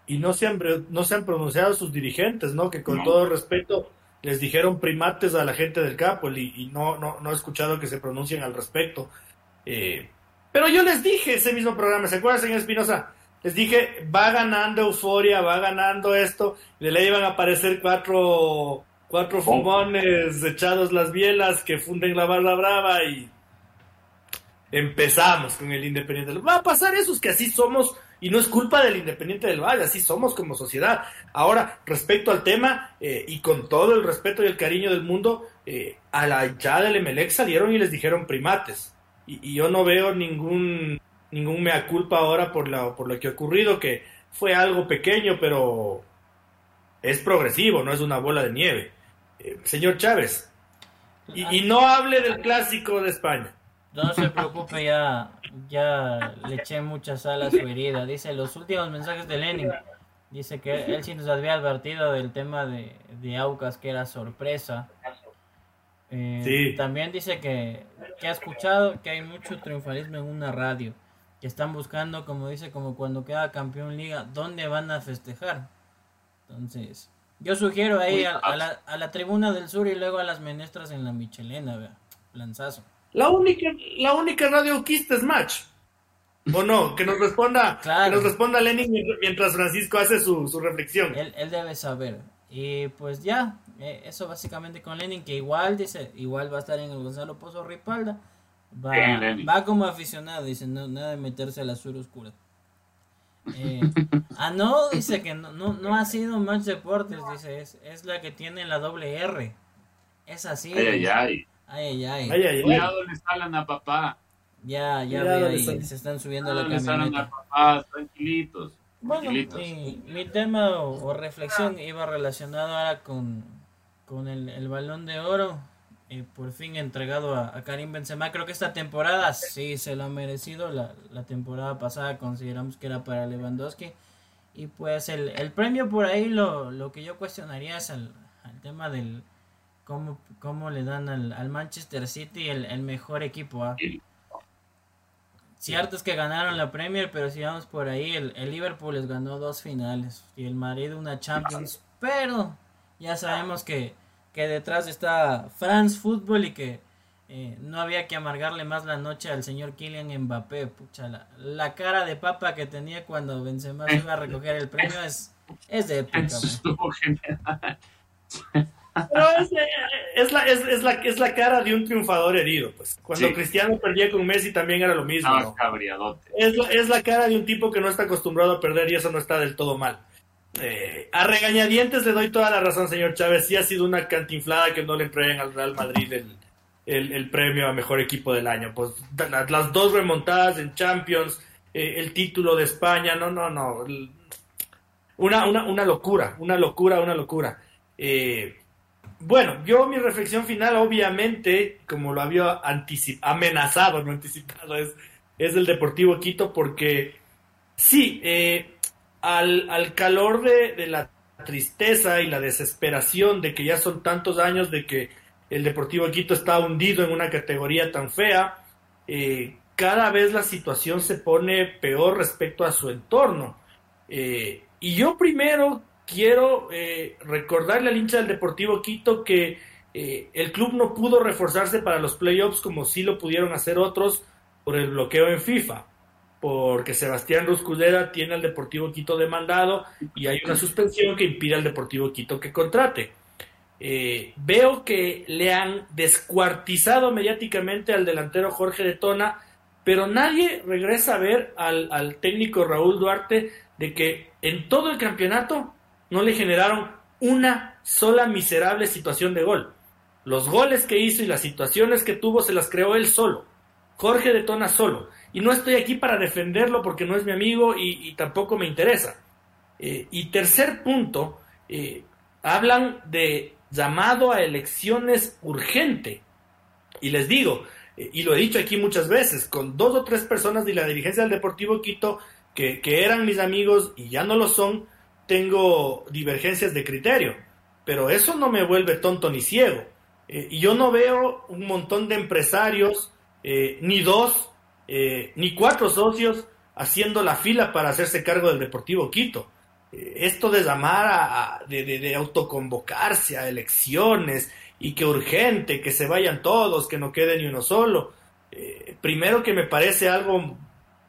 Y no se han, no se han pronunciado sus dirigentes, ¿no? Que con todo respeto les dijeron primates a la gente del campo y, no, no, no he escuchado que se pronuncien al respecto. Eh, pero yo les dije ese mismo programa, ¿se acuerdan, señor Espinosa? Les dije, va ganando euforia, va ganando esto, de le iban a aparecer cuatro, cuatro fumones echados las bielas que funden la barra brava y empezamos con el Independiente. Va a pasar eso, es que así somos y no es culpa del Independiente del Valle, así somos como sociedad. Ahora, respecto al tema, eh, y con todo el respeto y el cariño del mundo, eh, a la hinchada del Emelec salieron y les dijeron primates. Y, yo no veo ningún, ningún mea culpa ahora por, la, por lo que ha ocurrido, que fue algo pequeño, pero es progresivo, no es una bola de nieve. Eh, señor Chávez, y no hable del clásico de España. No se preocupe, ya, ya le eché mucha sal a su herida. Dice los últimos mensajes de Lenin. Dice que él sí nos había advertido del tema de, de Aucas, que era sorpresa. Eh, también dice que, que ha escuchado que hay mucho triunfalismo en una radio. Que están buscando, como dice, como cuando queda campeón liga, ¿dónde van a festejar? Entonces, yo sugiero ahí a, a, la, a la tribuna del sur y luego a las menestras en la Michelena, vea. Lanzazo. La única, la única radio es Match. ¿O no? Que nos responda, que nos responda Lenin mientras Francisco hace su, su reflexión. Él, él, debe saber. Y pues ya, eh, eso básicamente con Lenin, que igual dice, igual va a estar en el Gonzalo Pozo Ripalda. Va, va como aficionado, dice, no, nada de meterse a la sur oscura. Eh, [laughs] ah, no, dice que no, no, no ha sido Match Deportes, dice, es, es la que tiene la doble R. Es así. Ay, ay, ay. Ay, ay, ay. Cuidado, le salan a papá. Ya, ya veo ahí, se están subiendo la camioneta. a papá, tranquilitos. Bueno, mi, mi, tema o, reflexión iba relacionado ahora con, con el, el balón de oro. Y por fin entregado a, a, Karim Benzema. Creo que esta temporada sí se lo ha merecido. La, la temporada pasada consideramos que era para Lewandowski. Y pues el, el premio por ahí lo, lo que yo cuestionaría es el, el tema del, cómo, cómo le dan al, al Manchester City el, el mejor equipo. ¿ah? Cierto es que ganaron la Premier, pero si vamos por ahí, el, el, Liverpool les ganó dos finales y el Madrid una Champions. Pero ya sabemos que, que detrás está France Football y que eh, no había que amargarle más la noche al señor Kylian Mbappé. Pucha, la, la cara de papa que tenía cuando Benzema iba a recoger el premio es, es de época. Pero es, es, la, es, es, la, es la cara de un triunfador herido. Pues. Cuando Cristiano perdía con Messi también era lo mismo. ¿no? Es, la, es la cara de un tipo que no está acostumbrado a perder y eso no está del todo mal. Eh, a regañadientes le doy toda la razón, señor Chávez. Sí ha sido una cantinflada que no le entreguen al Real Madrid el, el, premio a mejor equipo del año. Pues las, las dos remontadas en Champions, eh, el título de España, no, no, no. Una, una, una locura, una locura, una locura. Eh, bueno, yo mi reflexión final, obviamente, como lo había amenazado, no anticipado, es, es el Deportivo Quito, porque sí, eh, al, al, calor de, de, la tristeza y la desesperación de que ya son tantos años de que el Deportivo Quito está hundido en una categoría tan fea, eh, cada vez la situación se pone peor respecto a su entorno. Eh, y yo primero quiero eh, recordarle al hincha del Deportivo Quito que eh, el club no pudo reforzarse para los playoffs como sí lo pudieron hacer otros por el bloqueo en FIFA, porque Sebastián Ruscudera tiene al Deportivo Quito demandado y hay una suspensión que impide al Deportivo Quito que contrate. Eh, veo que le han descuartizado mediáticamente al delantero Jorge de Tona, pero nadie regresa a ver al, al técnico Raúl Duarte de que en todo el campeonato no le generaron una sola miserable situación de gol. Los goles que hizo y las situaciones que tuvo se las creó él solo. Jorge detona solo. Y no estoy aquí para defenderlo porque no es mi amigo y, tampoco me interesa. Eh, y tercer punto, eh, hablan de llamado a elecciones urgente. Y les digo, eh, y lo he dicho aquí muchas veces, con dos o tres personas de la dirigencia del Deportivo Quito que, eran mis amigos y ya no lo son, tengo divergencias de criterio, pero eso no me vuelve tonto ni ciego. Y yo no veo un montón de empresarios, ni dos, ni cuatro socios haciendo la fila para hacerse cargo del Deportivo Quito esto de llamar a, de, autoconvocarse a elecciones y que urgente, que se vayan todos, que no quede ni uno solo. Eh, primero que me parece algo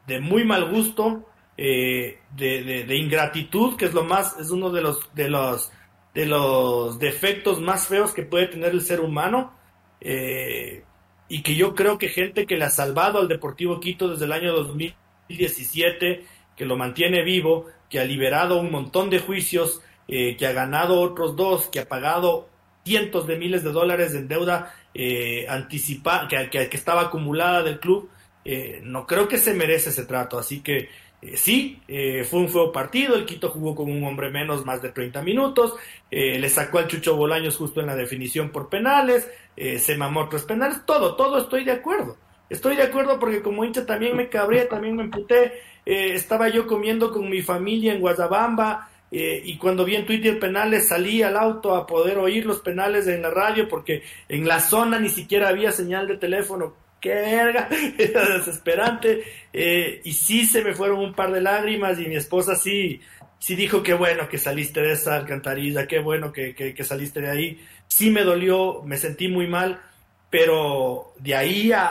de muy mal gusto, eh, de, ingratitud, que es lo más, es uno de los, de los, de los defectos más feos que puede tener el ser humano. Eh, y que yo creo que gente que le ha salvado al Deportivo Quito desde el año 2017, que lo mantiene vivo, que ha liberado un montón de juicios, eh, que ha ganado otros dos, que ha pagado cientos de miles de dólares en deuda eh, anticipada, que, que, estaba acumulada del club, eh, no creo que se merece ese trato. Así que eh, sí, fue un feo partido, el Quito jugó con un hombre menos más de 30 minutos, le sacó al Chucho Bolaños justo en la definición por penales, se mamó tres penales, todo, todo estoy de acuerdo. Estoy de acuerdo porque como hincha también me cabré, también me emputé, eh, estaba yo comiendo con mi familia en Guadabamba eh, y cuando vi en Twitter penales salí al auto a poder oír los penales en la radio porque en la zona ni siquiera había señal de teléfono. ¡Qué verga! [laughs] Era desesperante. Eh, y sí se me fueron un par de lágrimas y mi esposa sí, sí dijo qué bueno que saliste de esa alcantarilla, qué bueno que, que, saliste de ahí. Sí me dolió, me sentí muy mal, pero de ahí a,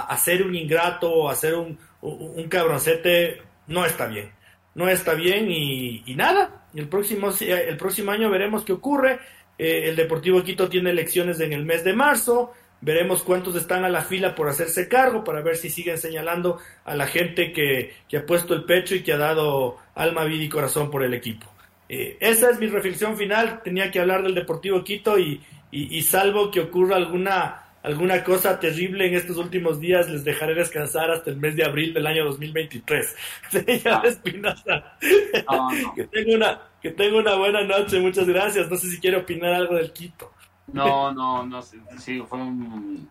a, ser un ingrato, a ser un, un cabroncete no está bien. No está bien y, nada. El próximo, el próximo año veremos qué ocurre. Eh, el Deportivo Quito tiene elecciones en el mes de marzo. Veremos cuántos están a la fila por hacerse cargo para ver si siguen señalando a la gente que, ha puesto el pecho y que ha dado alma, vida y corazón por el equipo. Eh, esa es mi reflexión final. Tenía que hablar del Deportivo Quito y, y salvo que ocurra alguna alguna cosa terrible en estos últimos días, les dejaré descansar hasta el mes de abril del año 2023. [laughs] Señor Espinosa, [laughs] que, tenga una, que tenga una buena noche, muchas gracias. No sé si quiere opinar algo del Quito. No, no, no sé, sí, fue un,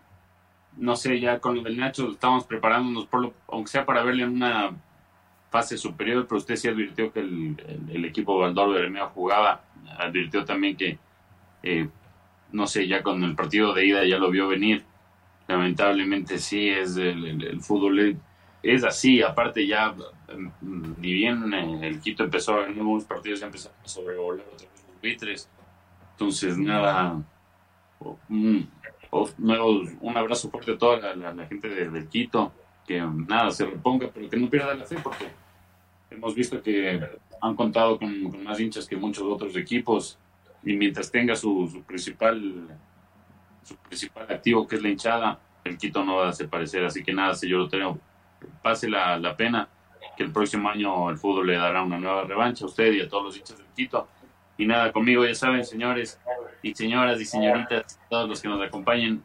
no sé, ya con el Nacho estamos preparándonos, por lo, aunque sea para verle en una fase superior, pero usted sí advirtió que el, el, equipo Valdor Bermeo jugaba, advirtió también que eh, no sé, ya con el partido de ida ya lo vio venir. Lamentablemente sí, es el, fútbol es así. Aparte ya, mm, ni bien eh, el Quito empezó a ganar algunos partidos, ya empezó a sobrevolar los vitres. Entonces, nada, un, un abrazo fuerte a toda la, gente del Quito, que nada, se reponga, pero que no pierda la fe, porque hemos visto que han contado con, más hinchas que muchos otros equipos y mientras tenga su, principal su principal activo que es la hinchada, el Quito no va a desaparecer. Así que nada, señor Otero, pase la, la, pena que el próximo año el fútbol le dará una nueva revancha a usted y a todos los hinchas del Quito. Y nada, conmigo ya saben, señores y señoras y señoritas, todos los que nos acompañen,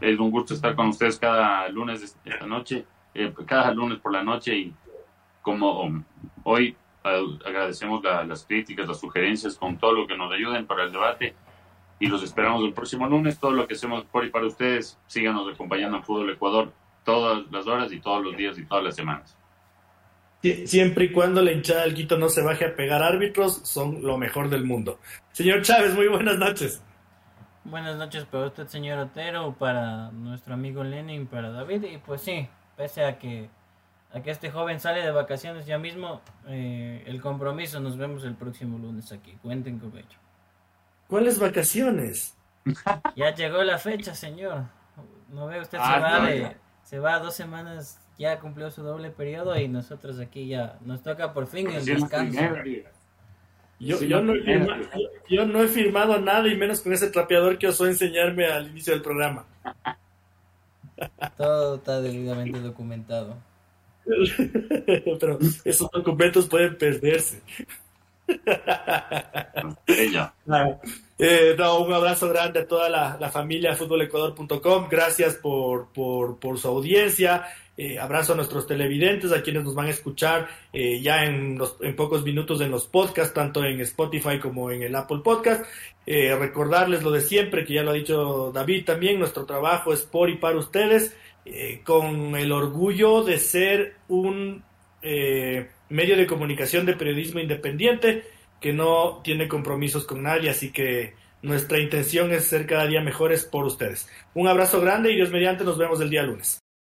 es un gusto estar con ustedes cada lunes de esta noche, eh, cada lunes por la noche y como hoy agradecemos las críticas, las sugerencias, con todo lo que nos ayuden para el debate y los esperamos el próximo lunes. Todo lo que hacemos por y para ustedes, síganos acompañando en Fútbol Ecuador todas las horas y todos los días y todas las semanas. Siempre y cuando la hinchada del Quito no se baje a pegar árbitros, son lo mejor del mundo. Señor Chávez, muy buenas noches. Buenas noches para usted, señor Otero, para nuestro amigo Lenin, para David. Y pues sí, pese a que que este joven sale de vacaciones ya mismo. Eh, el compromiso, nos vemos el próximo lunes aquí. Cuenten con ello. ¿Cuáles vacaciones? Ya llegó la fecha, señor. No ve usted, se, ah, va de, se va dos semanas, ya cumplió su doble periodo y nosotros aquí ya nos toca por fin el descanso. Yo, yo, no, yo, no, he firmado nada y menos con ese trapeador que osó enseñarme al inicio del programa. Todo está debidamente documentado. [laughs] Pero esos documentos pueden perderse. Eh, un abrazo grande a toda la, familia futbolecuador.com. Gracias por, por, su audiencia. Eh, abrazo a nuestros televidentes, a quienes nos van a escuchar eh, ya en, en pocos minutos en los podcasts, tanto en Spotify como en el Apple Podcast. recordarles lo de siempre, que ya lo ha dicho David también, nuestro trabajo es por y para ustedes eh, con el orgullo de ser un eh, medio de comunicación de periodismo independiente que no tiene compromisos con nadie, así que nuestra intención es ser cada día mejores por ustedes. Un abrazo grande y Dios mediante nos vemos el día lunes.